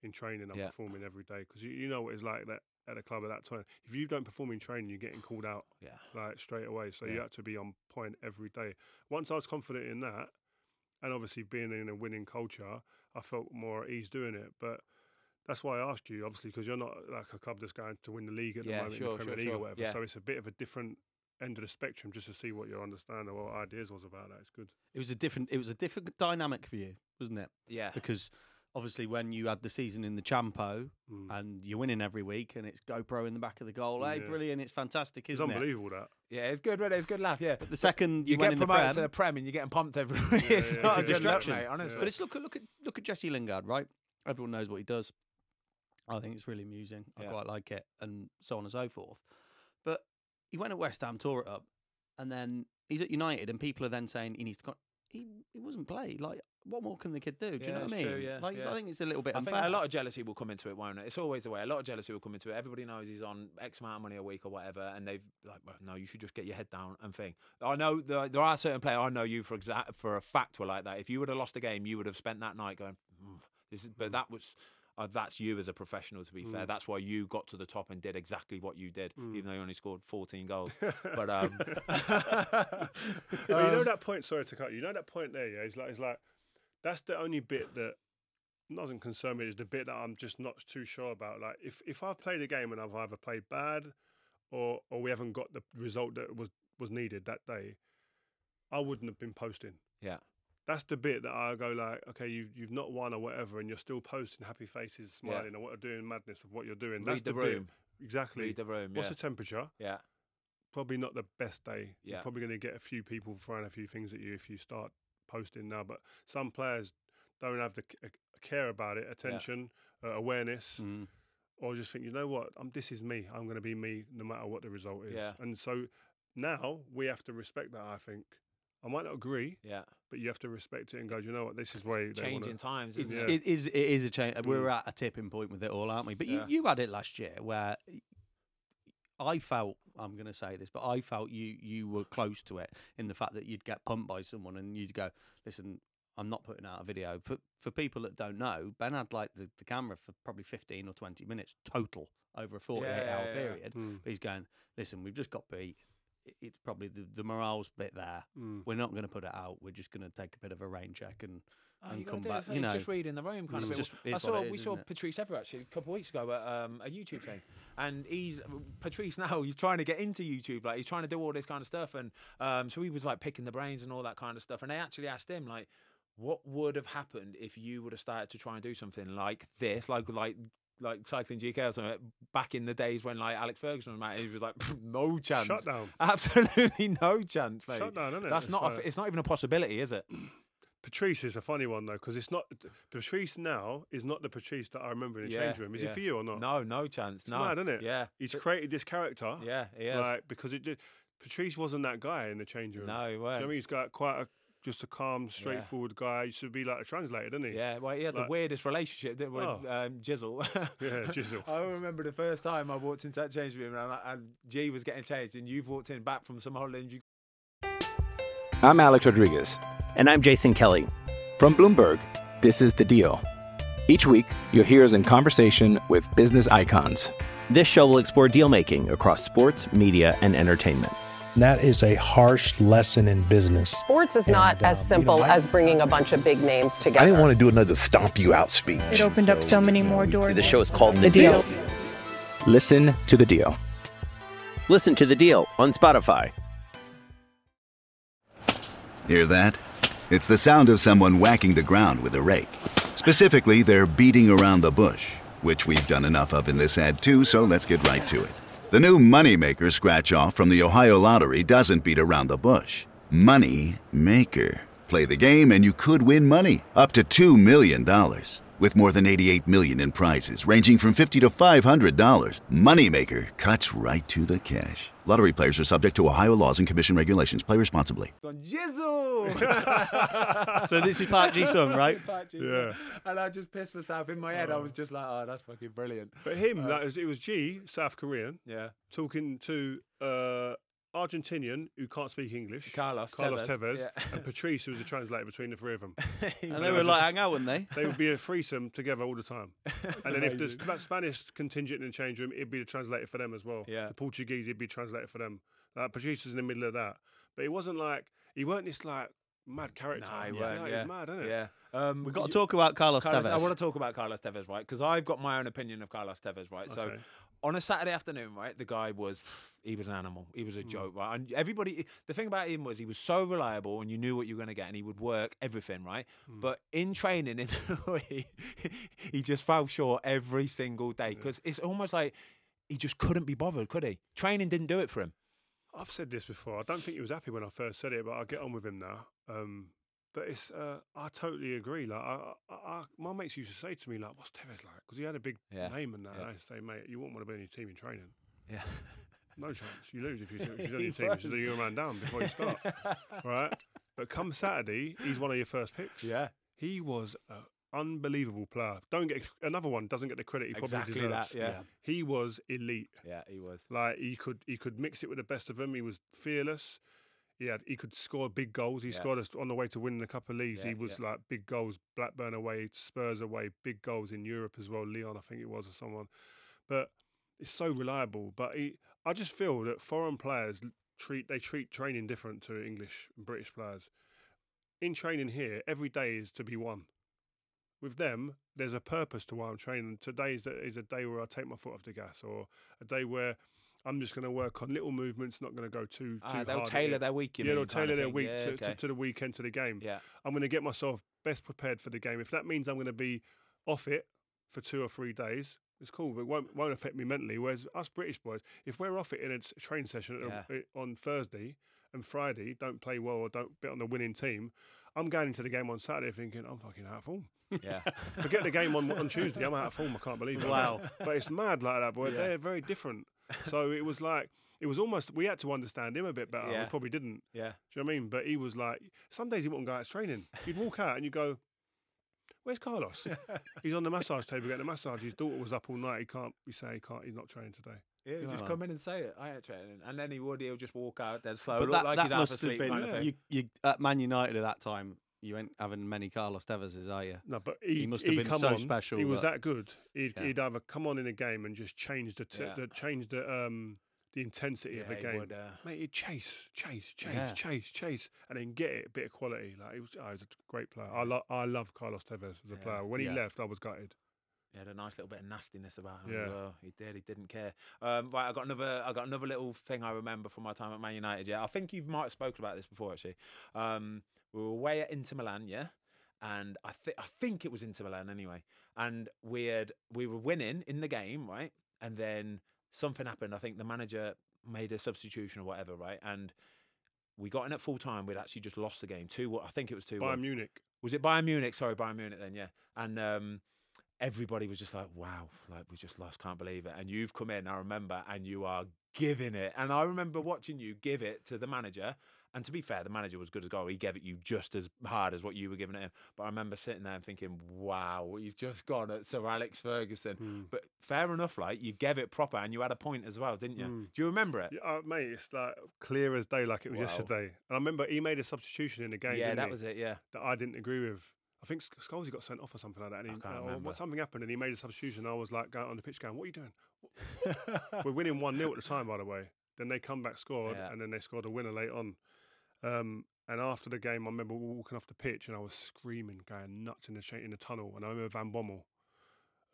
in training. I'm Yeah. performing every day because you, you know what it's like that at a club at that time. If you don't perform in training, you're getting called out Yeah, like straight away. So you Yeah. had to be on point every day. Once I was confident in that, and obviously being in a winning culture, I felt more at ease doing it. But that's why I asked you, obviously, because you're not like a club that's going to win the league at the Yeah, moment, in the Premier sure, League sure. or whatever. Yeah. So it's a bit of a different end of the spectrum, just to see what your understanding or ideas was about that. It's good. It was a different. It was a different dynamic for you, wasn't it? yeah, Because obviously, when you had the season in the Champo Mm. and you're winning every week, and it's GoPro in the back of the goal, hey, Yeah. brilliant! It's fantastic, It's isn't it? unbelievable that. yeah. It's good, right? It's good laugh. Yeah, But the second you, you, went get in the promoted Prem, to the Prem and you're getting pumped every week. it's yeah, not it's a a good look, distraction. mate. Honestly, But it's look at look at look at Jesse Lingard, right? Everyone knows what he does. I think it's really amusing. I Yeah. quite like it, and so on and so forth. But he went at West Ham, tore it up, and then he's at United, and people are then saying he needs to. Con- he he wasn't played. Like, what more can the kid do? Do you Yeah, know what I it's mean? true, yeah, like, yeah. I think it's a little bit I think unfair. a lot of jealousy will come into it, won't it? It's always the way. A lot of jealousy will come into it. Everybody knows he's on X amount of money a week or whatever, and they've like, well, no, you should just get your head down and think. I know there, there are certain players. I know you for exact for a fact were like that. If you would have lost a game, you would have spent that night going, "Mm, "This is." But that was, uh, that's you as a professional. To be fair, Mm. that's why you got to the top and did exactly what you did, Mm. even though you only scored 14 goals. but um, you know um, that point. Sorry to cut you. You know that point there. Yeah, it's like he's like that's the only bit that doesn't concern me. Is the bit that I'm just not too sure about. Like if if I've played a game and I've either played bad, or or we haven't got the result that was was needed that day, I wouldn't have been posting. yeah, That's the bit that I go like, okay, you've you've not won or whatever, and you're still posting happy faces, Yeah. smiling, or what are doing madness of what you're doing. read That's the bit- room. exactly. Read the room. What's yeah. the temperature? yeah, probably not the best day. Yeah. You're probably going to get a few people throwing a few things at you if you start posting now. But some players don't have the c- uh, care about it, attention, uh, awareness, Mm. or just think, you know what, I'm, this is me. I'm going to be me no matter what the result is. Yeah. And so now we have to respect that. I think I might not agree, yeah. but you have to respect it and go, you know what, this is way they wanna- Changing times. It's, Isn't Yeah. it? it is it is a change. We're Mm. at a tipping point with it all, aren't we? But Yeah. you, you had it last year where I felt I'm going to say this, but I felt you you were close to it in the fact that you'd get pumped by someone and you'd go, listen. I'm not putting out a video. For for people that don't know, Ben had like the, the camera for probably 15 or 20 minutes total over a 48 yeah, hour yeah, yeah. period. Mm, But he's going, listen, we've just got beat. It's probably the, the morale's bit there. mm. We're not going to put it out. We're just going to take a bit of a rain check and Oh, and come back. It. You it's know, just reading the room kind of just- I saw it we saw it? Patrice Evra actually a couple of weeks ago at um, a YouTube thing, and he's Patrice now. He's trying to get into YouTube, like he's trying to do all this kind of stuff, and um, so he was like picking the brains and all that kind of stuff. And they actually asked him like, what would have happened if you would have started to try and do something like this, like like like cycling GK or something back in the days when like Alex Ferguson was mate, he was like no chance, Shut down. absolutely no chance, mate. Shut down, isn't it? That's It's not like- f- it's not even a possibility, is it? Patrice is a funny one though because it's not Patrice now is not the Patrice that I remember in the Yeah, change room. Is yeah. it for you or not? No, no chance. It's no, mad, isn't it? Yeah, He's But- created this character. Yeah, is. Like because it did. Patrice wasn't that guy in the change room. no, he was. You know I mean? He's got quite a just a calm, straightforward guy. He should be like a translator, didn't he? Yeah, well, he had the weirdest relationship didn't we, Oh. with um, Jizzle. Yeah, Jizzle. I remember the first time I walked into that change room and, I- and G was getting changed, and you've walked in back from some holiday. I'm Alex Rodriguez. And I'm Jason Kelly. From Bloomberg, this is The Deal. Each week, you'll hear us in conversation with business icons. This show will explore deal making across sports, media, and entertainment. That is a harsh lesson in business. Sports is And, not as um, you simple know, I- as bringing a bunch of big names together. I didn't want to do another stomp you out speech. It opened up so many more doors. The show is called The Deal. Listen to The Deal. Listen to the deal on Spotify. Hear that? It's the sound of someone whacking the ground with a rake. Specifically, they're beating around the bush, which we've done enough of in this ad too, so let's get right to it. The new Moneymaker scratch off from the Ohio Lottery doesn't beat around the bush. Money Maker. Play the game and you could win money up to $2 million. With more than 88 million in prizes ranging from 50 to $500, Moneymaker cuts right to the cash. Lottery players are subject to Ohio laws and commission regulations. Play responsibly. Gone Jizzle. So this is Park Ji-sung, right? Park Ji-sung. Yeah. And I just pissed myself in my head. I was just like, oh, that's fucking brilliant. But him, like, it was- it was G, South Korean, Yeah. talking to uh, Argentinian who can't speak English, Carlos Carlos Tevez, Tevez, yeah. and Patrice, who was a translator between the three of them. And they they were were like just- hang out, wouldn't they? They would be a threesome together all the time. and then if the amazing. Sp- Spanish contingent in the change room, it'd be the translator for them as well. Yeah. The Portuguese, it'd be translator for them. Like Patrice was in the middle of that, but it wasn't like he weren't this like mad character. Nah, he yeah, weren't, no, yeah. He was mad, isn't it? Yeah. Um, We've got to you- talk about Carlos, Carlos, I want to talk about Carlos Tevez, right? Because I've got my own opinion of Carlos Tevez, right? So Okay. On a Saturday afternoon, right, the guy was he was an animal. He Hmm. was a joke, right? And everybody, the thing about him was he was so reliable, and you knew what you were going to get, and he would work everything, right? Hmm. But in training, in he, he just fell short every single day because it's almost like he just couldn't be bothered, could he? Training didn't do it for him. I've said this before. I don't think he was happy when I first said it, but I'll get on with him now. Um, but it's, uh, I totally agree. Like, I, I, I, my mates used to say to me, like, "What's Tevez like?" Because he had a big Yeah, name and that. yeah. And I used to say, "Mate, you wouldn't want to be on your team in training. Yeah. No chance. You lose if, you, if you're on your team. You should was. do your man down before you start, right?" But come Saturday, he's one of your first picks. Yeah. He was an unbelievable player. Don't get another one. Doesn't get the credit he probably Exactly that, deserves. yeah. He was elite. Yeah, he was. Like he could he could mix it with the best of them. He was fearless. He had he could score big goals. He Yeah. scored us on the way to winning a couple of leagues. Yeah, he was yeah. like big goals, Blackburn away, Spurs away, big goals in Europe as well. Lyon, I think it was, or someone. But it's so reliable. But he, I just feel that foreign players treat they treat training different to English and British players. In training here, every day is to be won. With them, there's a purpose to why I'm training. Today is a, is a day where I take my foot off the gas, or a day where I'm just going to work on little movements, not going to go too too Ah, they'll hard. tailor their week, you yeah, mean, they'll tailor their week Yeah, to, okay. to, to the weekend to the game. Yeah. I'm going to get myself best prepared for the game. If that means I'm going to be off it for two or three days, it's cool, but it won't, won't affect me mentally. Whereas us British boys, if we're off it in a training session Yeah. uh, on Thursday and Friday, don't play well or don't bet on the winning team, I'm going into the game on Saturday thinking I'm fucking out of form. Yeah. Forget the game on, on Tuesday. I'm out of form. I can't believe it. Wow. But it's mad like that, boy. Yeah. They're very different. So it was like, it was almost, we had to understand him a bit better. Yeah. We probably didn't. Yeah. Do you know what I mean? But he was like, some days he wouldn't go out training. You'd walk out and you go, "Where's Carlos? he's on the massage table getting a massage. His daughter was up all night. He can't. We say he can't. He's not training today. Yeah, Good just come in and say it. I ain't training, and then he would. He'll just walk out dead slow, But look that, like that he's half must have been kind of thing. you, you at Man United at that time. You ain't having many Carlos Tevez's, are you? No, but he, He must have been come so on, special He was that- that good. He'd, Yeah. he'd either come on in a game and just change the, t- Yeah. the change the um the intensity of Yeah, the he game. would, uh, Mate, he'd chase, chase, chase, Yeah. chase, chase, and then get it a bit of quality. Like he was, oh, he was a great player. I love, I love Carlos Tevez as a Yeah. player. When he Yeah. left, I was gutted. He had a nice little bit of nastiness about him Yeah. as well. He did. He didn't care. Um, right, I got another. I got another little thing I remember from my time at Man United. Yeah, I think you might have spoken about this before actually. Um, we were away at Inter Milan. Yeah, and I think I think it was Inter Milan anyway. And we had we were winning in the game, right? And then something happened. I think the manager made a substitution or whatever, right? And we got in at full time. We'd actually just lost the game two. I think it was two. Bayern Munich. Was it Bayern Munich? Sorry, Bayern Munich then, yeah. And um, everybody was just like, wow, like we just lost, can't believe it. And you've come in, I remember, and you are giving it. And I remember watching you give it to the manager. And to be fair, the manager was good as gold. He gave it you just as hard as what you were giving it him. But I remember sitting there and thinking, wow, he's just gone at Sir Alex Ferguson. Hmm. But fair enough, like you gave it proper and you had a point as well, didn't you? Mm. Do you remember it? Yeah, uh, mate, it's like clear as day, like it was Wow. yesterday. And I remember he made a substitution in the game. Yeah, that he? was it, yeah. That I didn't agree with. I think Sc- Scholesy got sent off or something like that. And he, I can't uh, remember. what- something happened and he made a substitution. I was like going on the pitch going, What are you doing? We're winning 1 0 at the time, by the way. Then they come back, scored, Yeah. and then they scored a winner late on. Um, and after the game, I remember walking off the pitch and I was screaming, going nuts in the in the tunnel. And I remember Van Bommel,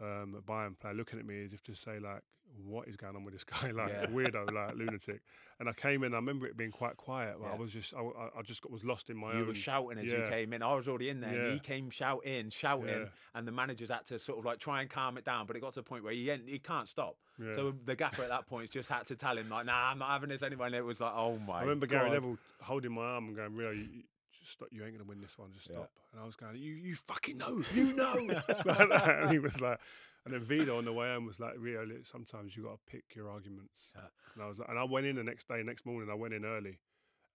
um, a Bayern player, looking at me as if to say, like, what is going on with this guy? Like, Yeah. weirdo, like, lunatic. And I came in, I remember it being quite quiet. But I was just, I, I- just got, was lost in my you own. You were shouting as yeah. you came in. I was already in there. And he came shouting, shouting, Yeah. and the managers had to sort of like try and calm it down. But it got to a point where he he can't stop. Yeah. So the gaffer at that point just had to tell him like, "Nah, I'm not having this anyway." And it was like, "Oh my!" I remember Gary Neville holding my arm and going, "Rio, you, you, just stop. You ain't gonna win this one. Just Yeah. stop." And I was going, "You, you fucking know. You know." And he was like, and then Vito on the way home was like, "Rio, sometimes you got to pick your arguments." Yeah. And I was, like, and I went in the next day, next morning, I went in early.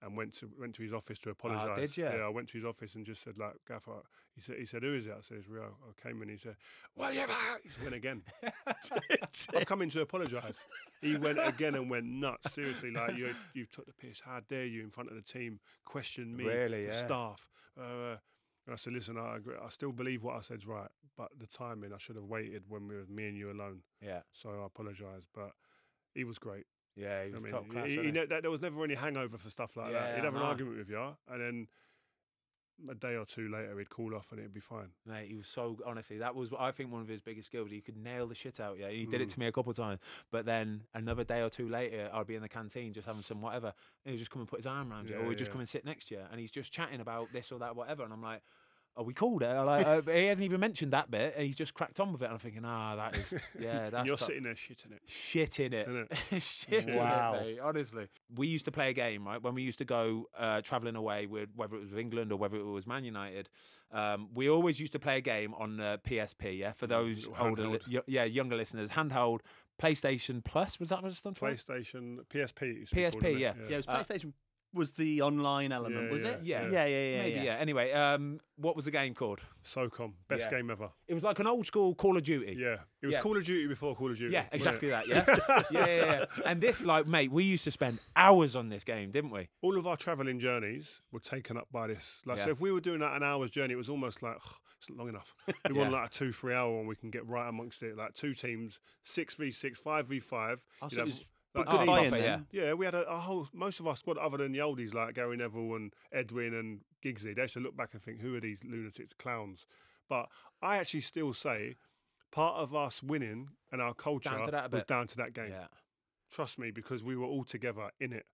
And went to went to his office to apologise. Ah, did ya? Yeah, I went to his office and just said like, "Gaffer." He said, "He said, who is it?" I said, "It's Rio." I came in. He said. He just went again. I've come in to apologise. He went again and went nuts. Seriously, like you, you took the piss. How dare you in front of the team question me, Really, the yeah. staff? Uh, and I said, listen, I agree. I still believe what I said's right, but the timing I should have waited when we were me and you alone. Yeah, So I apologise, but he was great. Yeah, he I was mean, top class. he- he he? there was never any hangover for stuff like that. He'd have an argument with you, and then a day or two later he'd call off and it'd be fine. Mate, he was so honestly. That was, I think, one of his biggest skills. He could nail the shit out. Yeah, he did it Mm. to me a couple of times. But then another day or two later, I'd be in the canteen just having some whatever, and he'd just come and put his arm around you, or he'd just come and sit next to you, and he's just chatting about this or that, whatever. And I'm like, "Are we called it. Like, uh, he hadn't even mentioned that bit, and he's just cracked on with it. And I'm thinking, "Ah, that is, yeah, that's you're top- sitting there shitting it. Shitting in it. Innit? shit Wow. it, mate. Honestly, we used to play a game right when we used to go uh, traveling away with whether it was with England or whether it was Man United. Um, we always used to play a game on the PSP. Yeah, for those little older, li- y- yeah, younger listeners, handheld PlayStation Plus was that what it stood for? PlayStation, PSP. it used to be called, PSP, innit? yeah. Yeah, it was Uh, PlayStation was the online element, Yeah, was yeah, it? yeah. yeah, yeah, yeah. Maybe, yeah. yeah. Anyway, um, what was the game called? SOCOM, best Yeah. game ever. It was like an old school Call of Duty. Yeah, it was Yeah. Call of Duty before Call of Duty. Yeah, wasn't exactly that. Yeah. yeah, yeah, yeah. And this, like, mate, we used to spend hours on this game, didn't we? All of our travelling journeys were taken up by this. Like, Yeah. so if we were doing that an hour's journey, it was almost like it's not long enough. We want Yeah. like a two, three hour one. We can get right amongst it. Like two teams, six v six, five v five. Oh, You'd it was like, good Oh, buy-in teams. then. yeah. Yeah, we had a, a whole most of our squad other than the oldies like Gary Neville and Edwin and Giggsy. They used to look back and think, who are these lunatics, clowns? But I actually still say part of us winning and our culture to that a was down to that game. Yeah. Trust me, because we were all together in it.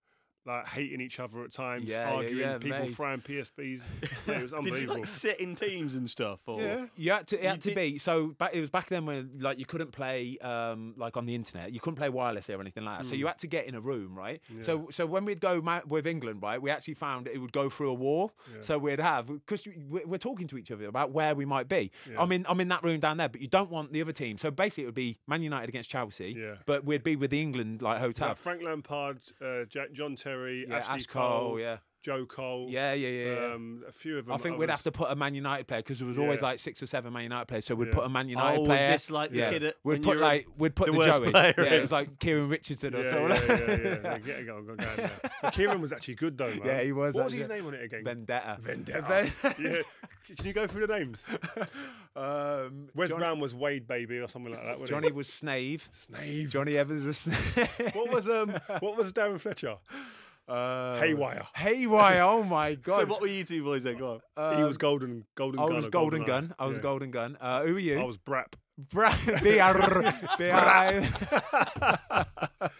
Like hating each other at times, Yeah, yeah, arguing, yeah, people mate. frying PSPs. Yeah, it was Did unbelievable. you like sit in teams and stuff? Or yeah, You had to, it You had to did- be so. Back, it was back then when like you couldn't play um, like on the internet. You couldn't play wirelessly or anything like that. So you had to get in a room, right? So so when we'd go ma- with England, right, we actually found it would go through a wall. So we'd have because we're talking to each other about where we might be. I'm in I'm in that room down there, but you don't want the other team. So basically, it would be Man United against Chelsea. Yeah. But we'd be with the England like hotel. like Frank Lampard, uh, Jack, John Terry, yeah, Ashley Ash Cole, yeah. Joe Cole. Yeah, yeah, yeah. Um, a few of them. I think we'd have to put a Man United player because there was always Yeah. like six or seven Man United players. So we'd Yeah. put a Man United Oh, is player. this like the yeah. kid at- we'd put like we'd put the the, worst Joey. player Yeah, it was like Kieran Richardson or something. yeah, yeah, yeah, yeah. Get it go, go, go. Kieran was actually good though, man. Yeah, he was What was his name on it again? Vendetta. Vendetta. yeah. Can you go through the names? um, Wes Johnny, Brown was Wade Baby or something like that. wasn't Johnny he? was Snave. Snave. Jonny Evans was Snave. What was um? What was Darren Fletcher? Uh, Haywire. Haywire. Oh my god. So what were you two boys then? Go on. he was Um, golden, golden I gun. was or Golden Goldeneye. Gun. I was Yeah. Golden Gun. Uh, who are you? I was Brap. Bra- B-R- B-R-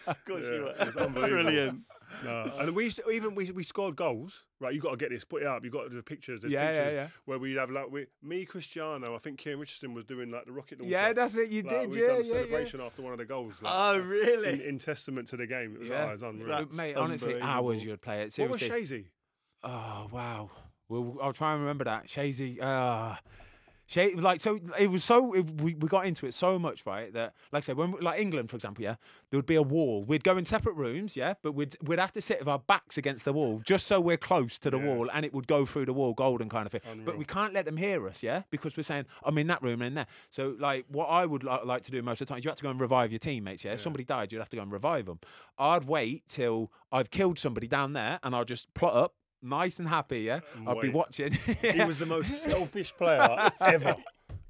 Of Yeah, you were. Brilliant. No. And we used to, even we, we scored goals. Right, you got to get this. Put it up. You got to do the pictures. There's Yeah, yeah, pictures yeah. Where we have like we, me, Cristiano. I think Kieran Richardson was doing like the rocket launcher. Yeah, that's it. you Like, did. we'd Yeah, done a yeah, yeah. celebration after one of the goals. like, Oh, really? in, in testament to the game. It was, Yeah. oh, it was unreal. That's Mate, honestly, hours you'd play it. what was Seriously. Shazy? Oh wow. Well, I'll try and remember that. Shazy. Uh, Shay, like so, it was so it, we, we got into it so much, right? That like I said, when we- like England, for example, yeah, there would be a wall. We'd go in separate rooms, yeah, but we'd we'd have to sit with our backs against the wall just so we're close to the Yeah. wall, and it would go through the wall, golden kind of thing. But we can't let them hear us, yeah, because we're saying I'm in that room and in there. So like, what I would li- like to do most of the time, is you have to go and revive your teammates, yeah. If somebody died, you'd have to go and revive them. I'd wait till I've killed somebody down there, and I'll just plot up. Nice and happy, yeah. Mm. I'd be wait. watching. He was the most selfish player ever,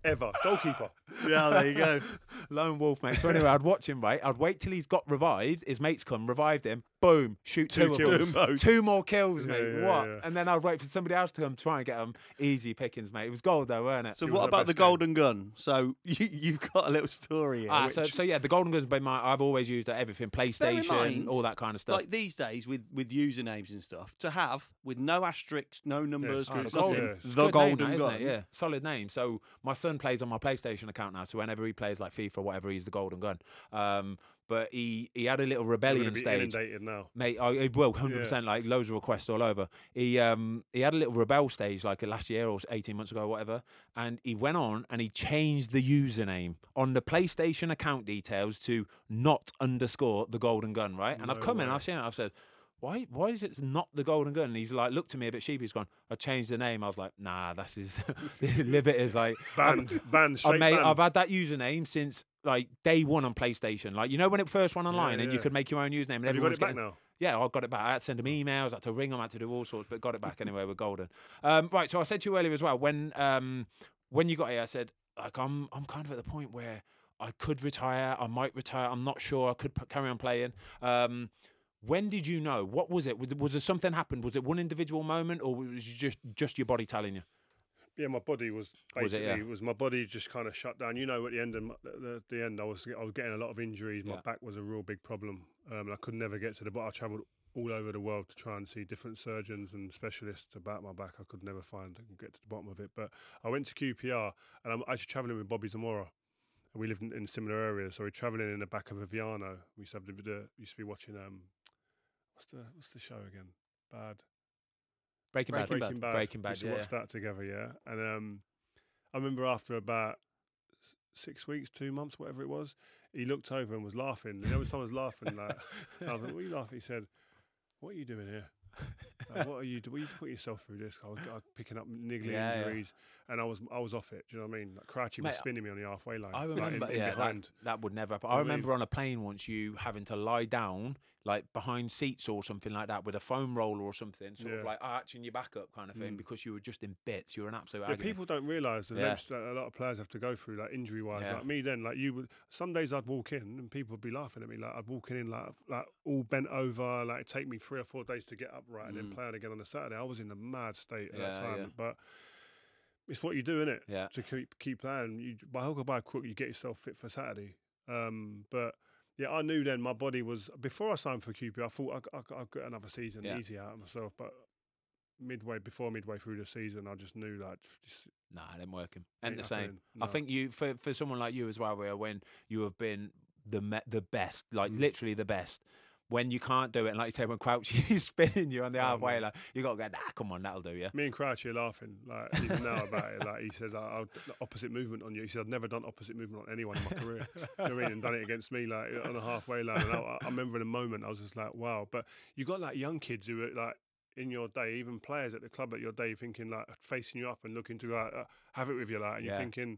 ever. Goalkeeper. Yeah, there you go. Lone wolf, mate. So anyway, I'd watch him, right? I'd wait till he's got revived. His mates come, revived him. Boom, shoot Two two, kills. them. Two more kills, mate. yeah, what? yeah. And then I'd wait for somebody else to come try and get them. Easy pickings, mate. It was gold though, weren't it? So was what about the game. golden gun? So you, you've got a little story here. Ah, so, which- so yeah, the golden gun's been my. I've always used it, everything, PlayStation, mind, all that kind of stuff. Like these days with with usernames and stuff, to have with no asterisks, no numbers, good Oh, the nothing, yeah. golden, it's the good name, golden gun. Yeah, solid name. So my son plays on my PlayStation account now. So whenever he plays like FIFA or whatever, he's the golden gun. Um, but he he had a little rebellion stage. now. Mate, I will hundred percent like loads of requests all over. He um he had a little rebel stage like last year or eighteen months ago, or whatever, and he went on and he changed the username on the PlayStation account details to not underscore the golden gun, right? And I've No come in, way. I've seen it, I've said. Why? Why is it not the golden gun? And he's like looked at me a bit sheepish. He's gone. I changed the name. I was like, nah, that's his. Live is like Banned, banned, straight mate, banned. I've had that username since like day one on PlayStation. Like you know when it first went online and you could make your own username. And Have you got it back getting- now? Yeah, I got it back. I had to send them emails, I had to ring them, I had to do all sorts, but got it back anyway. We're golden. Um, right. So I said to you earlier as well when um, when you got here, I said like I'm I'm kind of at the point where I could retire. I might retire. I'm not sure. I could p- carry on playing. Um, when did you know? What was it? Was, was there something happened? Was it one individual moment, or was it just just your body telling you? Yeah, my body was Was it, basically yeah? was my body just kind of shut down. You know, at the end of my, the, the, end, I was I was getting a lot of injuries. My Yeah. back was a real big problem. Um, and I could never get to the. But I travelled all over the world to try and see different surgeons and specialists about my back. I could never find and get to the bottom of it. But I went to QPR and I'm actually travelling with Bobby Zamora. And we lived in, in similar areas, so we're travelling in the back of a Viano. We used to have the, the used to be watching um, what's the what's the show again? Bad. Breaking, Bad. Breaking Bad. Breaking We Bad. used to Yeah. watch that together, yeah. And um, I remember after about six weeks, two months, whatever it was, he looked over and was laughing. You know, when someone's laughing, like, I was like, "What are you laughing?" He said, "What are you doing here?" Like, what are you? What are you putting yourself through this? I was, I was picking up niggly Yeah, yeah. And I was I was off it. Do you know what I mean? Like Crouchy Mate, was spinning me on the halfway line. I like, in- remember, in yeah, that, that would never happen. I I mean? remember on a plane once you having to lie down, like behind seats or something like that, with a foam roller or something, sort Yeah. of like arching your back up kind of thing, Mm. because you were just in bits. You were an absolute Yeah, agony. people don't realise the Yeah. that a lot of players have to go through, like injury wise. Yeah. Like me, then, like you would. Some days I'd walk in and people would be laughing at me. Like I'd walk in like like all bent over. Like it'd take me three or four days to get upright and then Mm. play it again on a Saturday. I was in a mad state at Yeah, that time. yeah. But it's what you do, innit? Yeah. To keep keep playing. You by hook or by crook, you get yourself fit for Saturday. Um, but. Yeah, I knew then my body was before I signed for QP. I thought I, I, I'd get another season Yeah. easy out of myself, but midway before midway through the season, I just knew like just Nah, it didn't work. And Ain't the same. happening, I think you for for someone like you as well, Rio, when you have been the me- the best, like Mm. literally the best. When you can't do it, and like you say, when Crouch is spinning you on the Oh, halfway, man. like you got to go, nah, come on, that'll do, you. Me and Crouchy are laughing, like even now about it. Like he said, like, I'll the opposite movement on you. He said, I've never done opposite movement on anyone in my career. you know what I mean? And done it against me, like on a halfway line. And I, I remember in a moment, I was just like, wow. But you got like young kids who are like in your day, even players at the club at your day, thinking like facing you up and looking to like uh, have it with you, like, and you're thinking.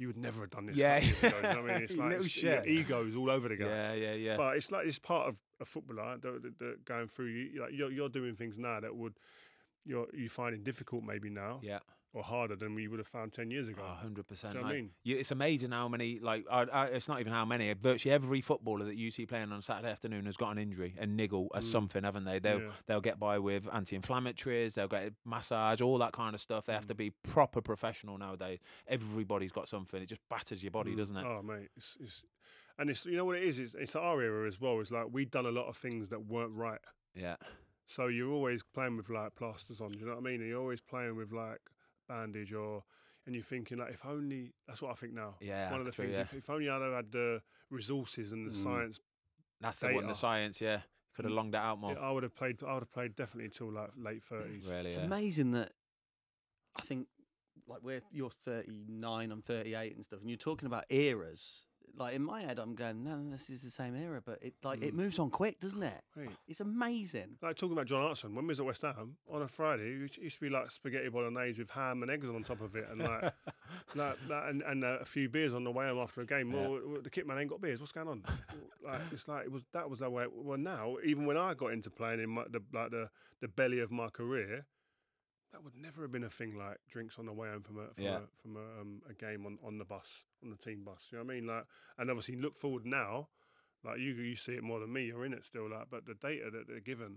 You would never have done this. Yeah. Years ago, you know what I mean, it's like it's, your shit. egos all over the gaff. Yeah, yeah, yeah. But it's like it's part of a footballer that, that, that going through. You, like you're, you're doing things now that would you're you finding difficult maybe now, yeah. Or harder than we would have found ten years ago. Oh, hundred percent. Do you know what I mean? You, it's amazing how many like I, I, it's not even how many. Virtually every footballer that you see playing on Saturday afternoon has got an injury a niggle at Mm. something, haven't they? They'll Yeah. they'll get by with anti-inflammatories, they'll get massage, all that kind of stuff. They have Mm. to be proper professional nowadays. Everybody's got something. It just batters your body, Mm. doesn't it? Oh mate, it's, it's and it's you know what it is. It's, it's our era as well. It's like we've done a lot of things that weren't right. Yeah. So you're always playing with like plasters on. Do you know what I mean? And you're always playing with like bandage or. And you're thinking like, if only that's what I think now. Yeah, one of the true, things. yeah. If, if only I'd have had the resources and the Mm. science, That's the one. The science, yeah, could have Mm. longed it out more. yeah, I would have played. I would have played definitely until like late thirties. Really, It's yeah. amazing that I think like we're you're 39, I'm 38 and stuff, and you're talking about eras. Like in my head, I'm going, no, this is the same era, but it like it Mm. moves on quick, doesn't it? Right. It's amazing. Like talking about John Hartson, when we was at West Ham on a Friday, it used- to be like spaghetti bolognese with ham and eggs on top of it, and like, like that, and, and uh, a few beers on the way home after a game. Yeah. Well, well, the kit man ain't got beers. What's going on? like it's like it was that was the way. Well, now even when I got into playing in my, the like the the belly of my career, that would never have been a thing like drinks on the way home from a from Yeah. a, from a, um, a game on, on the bus on the team bus. You know what I mean? Like, and obviously look forward now. Like you, you see it more than me. You're in it still. Like, but the data that they're given,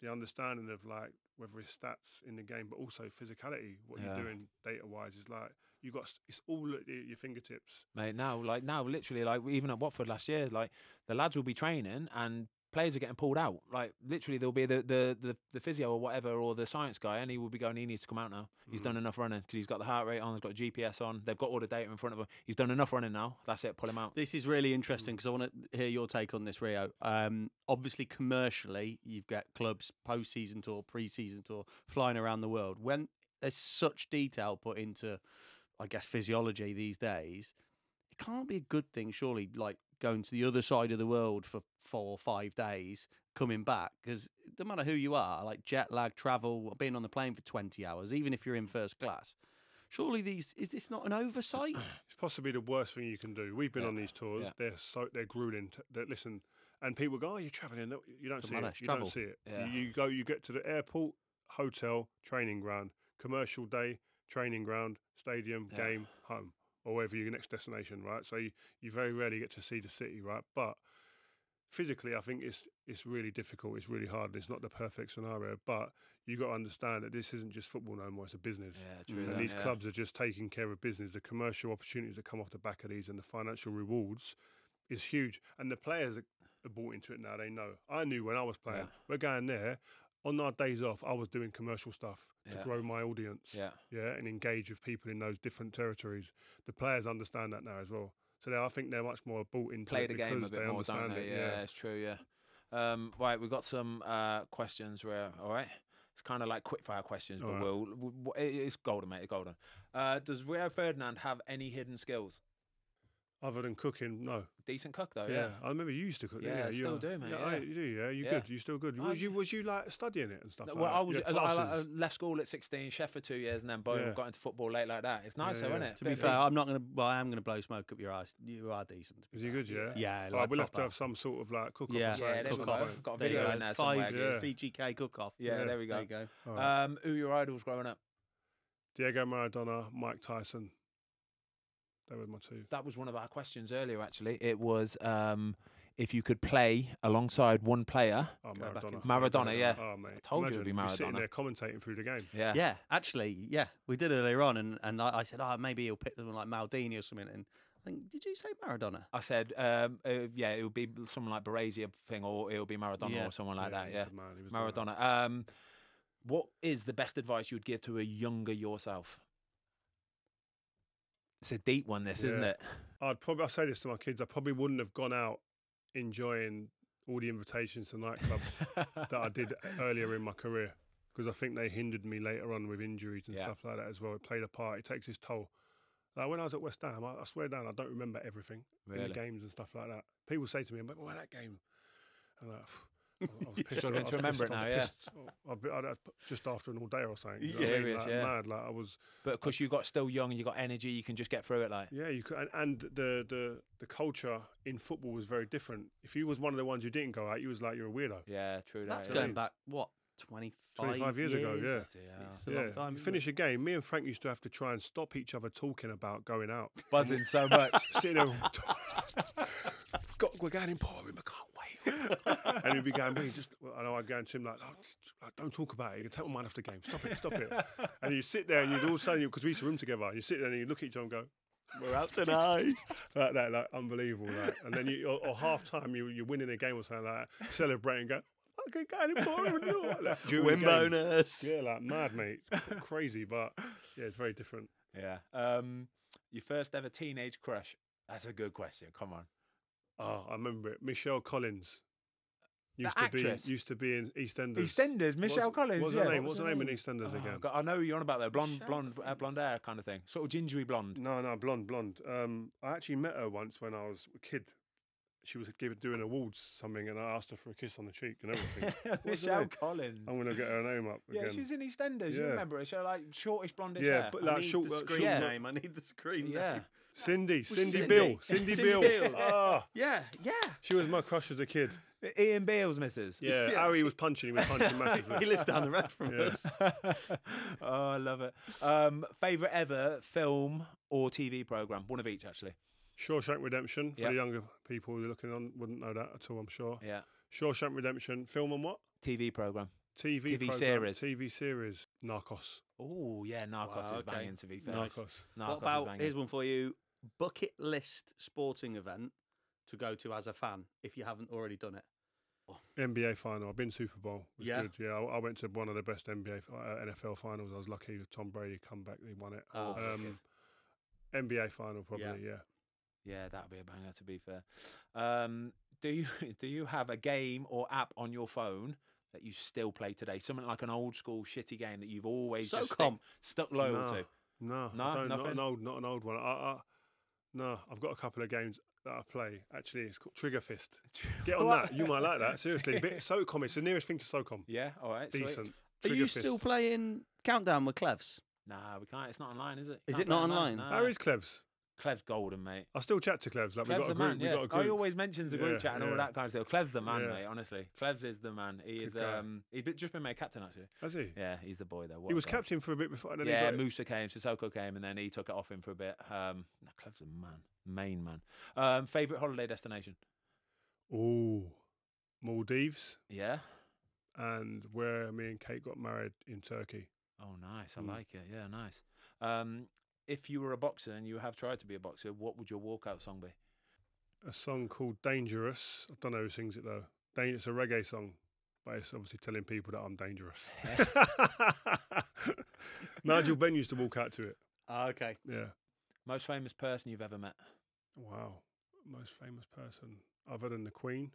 the understanding of like whether it's stats in the game, but also physicality, what Yeah. you're doing data wise is like you got. It's all at your your fingertips. mate. Now, like now, literally, like even at Watford last year, like the lads will be training and players are getting pulled out. Like literally, there'll be the the the, the physio or whatever or the science guy, and he will be going. He needs to come out now. He's Mm. done enough running because he's got the heart rate on. He's got GPS on. They've got all the data in front of him. He's done enough running now. That's it. Pull him out. This is really interesting because I want to hear your take on this, Rio. Um, obviously, commercially, you've got clubs post-season tour, pre-season tour, flying around the world. When there's such detail put into, I guess, physiology these days, it can't be a good thing, surely. Like going to the other side of the world for four or five days, coming back because no matter who you are, like jet lag, travel, being on the plane for twenty hours, even if you're in first class. Surely these is this not an oversight? It's possibly the worst thing you can do. We've been Yeah. on these tours. Yeah. They're so they're grueling. To, they listen, and people go, "Oh, you're traveling." You don't Doesn't see matter, it. it's You travel. don't see it. Yeah. You, you go. You get to the airport, hotel, training ground, commercial day, training ground, stadium, game, home, or wherever your next destination. Right. So you, you very rarely get to see the city. Right. But physically, I think it's it's really difficult. It's really hard. and It's not the perfect scenario, but you got to understand that this isn't just football no more. It's a business. Yeah, true. And that, these yeah. clubs are just taking care of business. The commercial opportunities that come off the back of these and the financial rewards is huge. And the players are, are bought into it now. They know. I knew when I was playing. Yeah. We're going there. On our days off, I was doing commercial stuff to Yeah. grow my audience. Yeah. Yeah, and engage with people in those different territories. The players understand that now as well. So they, I think they're much more bought into play it the game a because bit they more, understand don't they? it. Yeah, Yeah. it's true. Yeah. Um, right, we've got some uh, questions. Where all right, it's kind of like quickfire questions, but right. we'll, w w- it- it's golden, mate. It's golden. Uh, does Rio Ferdinand have any hidden skills? Other than cooking, no. Decent cook though. yeah. Yeah. I remember you used to cook. Yeah, didn't I you? still You- do, mate, Yeah, yeah. I- you do. Yeah, you Yeah. good. You still good. I Was you was you like studying it and stuff? No, like well, I was. You I, I, I left school at 16, chef for two years, and then boom, Yeah. got into football late like that. It's nice, Yeah, though, yeah. isn't it? To be Bit of fair, I'm not going to. Well, I am going to blow smoke up your eyes. You are decent. to be Is he good? Yeah. Yeah, Alright, like we'll have to have some sort of like cook off. Yeah, or Yeah, we cook go. off. Got a video go. in there Five somewhere. Yeah. VGK cook off. Yeah, there we go. There go. you go. Alright. Um, who your idols growing up? Diego Maradona, Mike Tyson. They were my two. That was one of our questions earlier. Actually, it was um, if you could play alongside one player. Oh, Go back Maradona. Maradona, yeah. Oh, mate. I told you it'd be Imagine Sitting there commentating through the game. Yeah. Yeah, actually, yeah, we did earlier on, and, and I, I said, oh, maybe he'll pick someone like Maldini or something. And I think, did you say Maradona? I said, um, uh, yeah, it would be someone like Baresi thing, or it would be Maradona Yeah. or someone like Yeah, that. he Yeah, was the man, he was the man. Maradona. Um, what is the best advice you'd give to a younger yourself? It's a deep one, this, isn't it? I'd probably I say this to my kids. I probably wouldn't have gone out enjoying all the invitations to nightclubs that I did earlier in my career because I think they hindered me later on with injuries and Yeah. stuff like that as well. It played a part. It takes its toll. Like when I was at West Ham, I, I swear down, I don't remember everything in the games and stuff like that. People say to me, "But why that game?" I'm like, I I was pissed. Struggling to remember it now, yeah. pissed. Oh, I've I'd, just after an all day or something. you know what I mean? Serious, like, yeah. Mad, like I was. But because you got still young and you got energy, you can just get through it. Like, Yeah, you could, and, and the, the the culture in football was very different. If you was one of the ones who didn't go out, you was like you're a weirdo. yeah, true. That's that, going yeah. back, what, 25, 25 years ago, yeah. It's a yeah, long time. you finish it? a game. Me and Frank used to have to try and stop each other talking about going out. buzzing so much. Sitting there, got, we're going in Portland, I can't wait. and he'd be going, we just, I know I'd go to him like, oh, don't talk about it. You can take my mind off the game. Stop it, stop it. and you sit there and you'd all of a sudden, because we used to room together, and you sit there and you look at each other and go, We're out tonight. like that, like unbelievable. Like, and then you, or, or half time, you, you're winning a game or something like that, celebrating, go, okay, going in Portland. Like, during Win game. bonus. Yeah, like mad, mate. Crazy, but yeah, it's very different. yeah. Um, your first ever teenage crush. That's a good question. Come on. Oh, I remember it. Michelle Collins. The Used to actress? be used to be in EastEnders. EastEnders, Michelle What's- Collins. What's yeah, her name? what What's was her name in EastEnders Oh, again? God, I know who you're on about though. Blonde, Michelle blonde, uh, blonde hair kind of thing. Sort of gingery blonde. No, no, blonde, blonde. Um, I actually met her once when I was a kid. She was giving doing awards something, and I asked her for a kiss on the cheek and everything. What's her Michelle? Collins. I'm gonna get her name up yeah, again. she was in EastEnders. You remember her? She had like shortish blondish Yeah, hair. but I like short, the uh, screen short- Yeah. name. I need the screen yeah. name. Cindy, Cindy, Cindy? Beale, Cindy, Cindy Beale. Beale. Ah, Yeah, yeah. she was my crush as a kid. Ian Beale's missus. Yeah, Yeah. Harry was punching. He was punching massively. he lives down the road from Yeah. us. oh, I love it. Um, favorite ever film or TV program? One of each, actually. Shawshank Redemption for Yep. the younger people who are looking on wouldn't know that at all. I'm sure. Yeah. Shawshank Redemption film and what? TV program. TV TV program, series. TV series. Narcos. Oh, yeah. Narcos Wow, is okay. banging. To be fair. Narcos. Narcos what is about banging. here's one for you: bucket list sporting event to go to as a fan if you haven't already done it. NBA final. I've been Super Bowl. It was Yeah. good. Yeah, I, I went to one of the best NBA fi- uh, NFL finals. I was lucky. with Tom Brady come back. He won it. Oh, um, NBA final probably. Yeah. Yeah, that'd be a banger. To be fair, um, do you do you have a game or app on your phone that you still play today? Something like an old school shitty game that you've always just stick, SOCOM. stuck loyal no, to. No, No, don't, an old, not an old one. I, I, no, I've got a couple of games that I play. Actually, it's called Trigger Fist. Get on that. You might like that. Seriously, bit SOCOM. It's the nearest thing to SOCOM. Yeah, all right. sweet. Decent. Are you Fist. still playing Countdown with Clevs? Nah, we can't. It's not online, is it? Is it not online? Nah. How is Clevs? Clev's golden, mate. I still chat to Clevs. Like we Clev's got a group. man. We Yeah, got a group. he always mentions the group Yeah, chat and all that kind of stuff. Clev's the man, Yeah. mate. Honestly, Clevs is the man. He is. Um, he's been, just been made captain actually. Has he? Yeah, he's the boy though. What He was guy. captain for a bit before. And then Yeah, he got it. Moussa came, Sissoko came, and then he took it off him for a bit. Um, no, Clev's a man, main man. Um, favorite holiday destination? Oh, Maldives Yeah. and where me and Kate got married in Turkey. Oh, nice. I Mm. like it. Yeah, nice. Um, if you were a boxer and you have tried to be a boxer, what would your walkout song be? A song called Dangerous. I don't know who sings it though. Dan- it's a reggae song, but it's obviously telling people that I'm dangerous. Nigel Benn used to walk out to it. Ah, okay. Yeah. Most famous person you've ever met? Wow. Most famous person other than the Queen.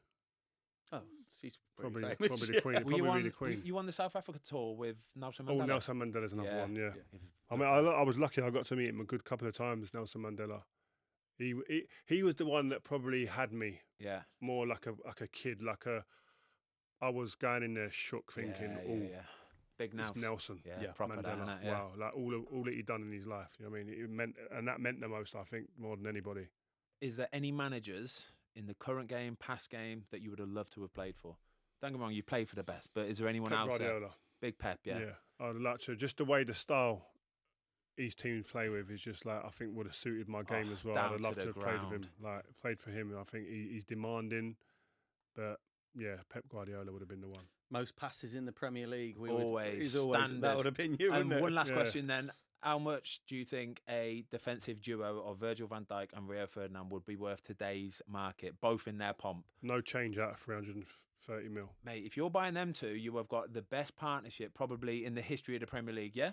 Oh, she's Probably, famous, probably the Queen. Probably you be the Queen. You, you on the South Africa tour with Nelson Mandela. Oh, Mandela? Nelson Mandela's another Yeah, one. Yeah. yeah. I mean, I, I was lucky. I got to meet him a good couple of times. Nelson Mandela. He, he he was the one that probably had me Yeah. more like a like a kid, like a. I was going in there shook, thinking, yeah, "Oh, yeah, yeah. Big Nelson. Nelson, Yeah, Yeah, proper that, Mandela. innit? Yeah. Wow, like all of, all that he'd done in his life. You know what I mean? It meant, and that meant the most, I think, more than anybody. Is there any managers in the current game, past game, that you would have loved to have played for? Don't get me wrong, you played for the best, but is there anyone Pep else there? Big Pep, yeah. Yeah, I'd like to. Just the way the style his teams play with is just like I think would have suited my game Oh, as well. I'd love the to have played with him. Like played for him. I think he, he's demanding, but yeah, Pep Guardiola would have been the one. Most passes in the Premier League. We Always would, is always standard. that would have been you. And wouldn't it? one last Yeah. question then. How much do you think a defensive duo of Virgil van Dijk and Rio Ferdinand would be worth today's market, both in their pomp? No change out of 330 mil. Mate, if you're buying them two, you have got the best partnership probably in the history of the Premier League, yeah?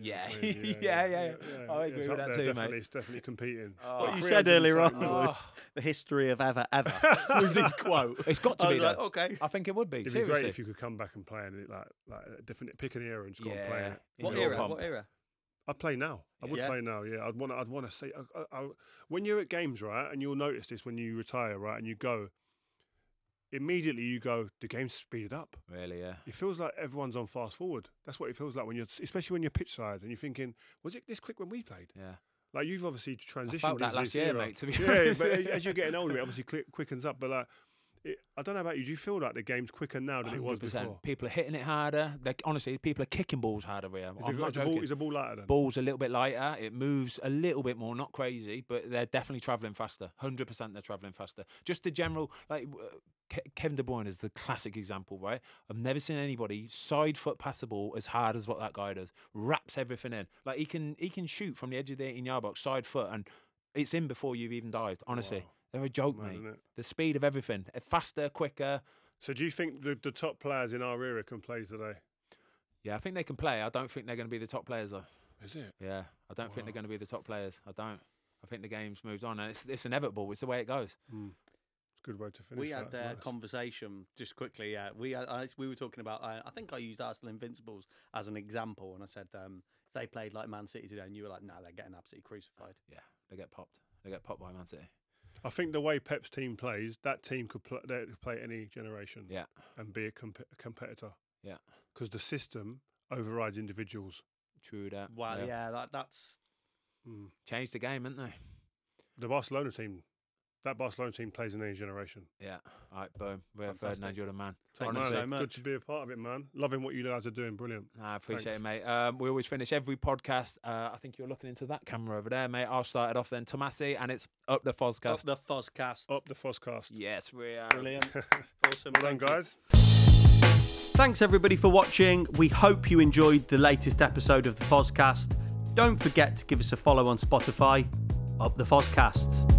Yeah. maybe, Yeah, yeah, I agree it's with that there, too, mate. definitely, It's definitely competing. Oh, What you said earlier on something mil. was the history of ever, ever was his quote. It's got to I be was like, okay. I think it would be. It'd be great if you could come back and play in it like like a different pick an era and just go and play Yeah. it. What era? What era? I'd play now. I would Yeah. play now. Yeah, I'd want. to I'd want to see. I, I, I, when you're at games, right, and you'll notice this when you retire, right, and you go. Immediately, you go. The game's speeded up. Really, yeah. It feels like everyone's on fast forward. That's what it feels like when you're, especially when you're pitch side, and you're thinking, was it this quick when we played? Yeah. Like you've obviously transitioned. felt that last year, era. mate, to be yeah, honest. but as you're getting older, it obviously quickens up. But like, it, I don't know about you. Do you feel like the game's quicker now than it was before? People are hitting it harder. They're, honestly, people are kicking balls harder here. Is, I'm the, not is, the ball, is the ball lighter then? Ball's a little bit lighter. It moves a little bit more, not crazy, but they're definitely travelling faster. Hundred percent, they're travelling faster. Just the general, like Ke- Kevin De Bruyne is the classic example, right? I've never seen anybody side foot pass the ball as hard as what that guy does. Wraps everything in. Like he can, he can shoot from the edge of the 18 yard box, side foot, and it's in before you've even dived. Honestly, Wow. They're a joke, Mad, mate. isn't it? The speed of everything, faster, quicker. So do you think the, the top players in our era can play today? Yeah, I think they can play. I don't think they're going to be the top players though. Is it? Yeah, I don't think they're going to be the top players. I don't. I think the game's moved on, and it's it's inevitable. It's the way it goes. Mm. It's a good way to finish. We that, had a nice. conversation just quickly. Yeah, we had, I, we were talking about. I, I think I used Arsenal Invincibles as an example, and I said um, if they played like Man City today, and you were like, "No, they're getting absolutely crucified." Yeah, they get popped. They get popped by Man City. I think the way Pep's team plays, that team could pl- they could play any generation Yeah, and be a, comp- a competitor yeah, because the system overrides individuals. true that. Well, yeah, that that's Mm. changed the game, haven't they? The Barcelona team, that Barcelona team plays in any generation. Yeah. All right, boom. Rio Fantastic. Ferdinand, you're the man. Thank you Man, so Good to be a part of it, man. Loving what you guys are doing. Brilliant. I appreciate Thanks. it, mate. Um, we always finish every podcast. Uh, I think you're looking into that camera over there, mate. I'll start it off then. Tomasi, and it's up the up Fozcast. the Fozcast. Up the Fozcast. yes, Rio. Brilliant, awesome. Well done, guys. Thanks everybody for watching. We hope you enjoyed the latest episode of the Fozcast. Don't forget to give us a follow on Spotify. Up the Fozcast.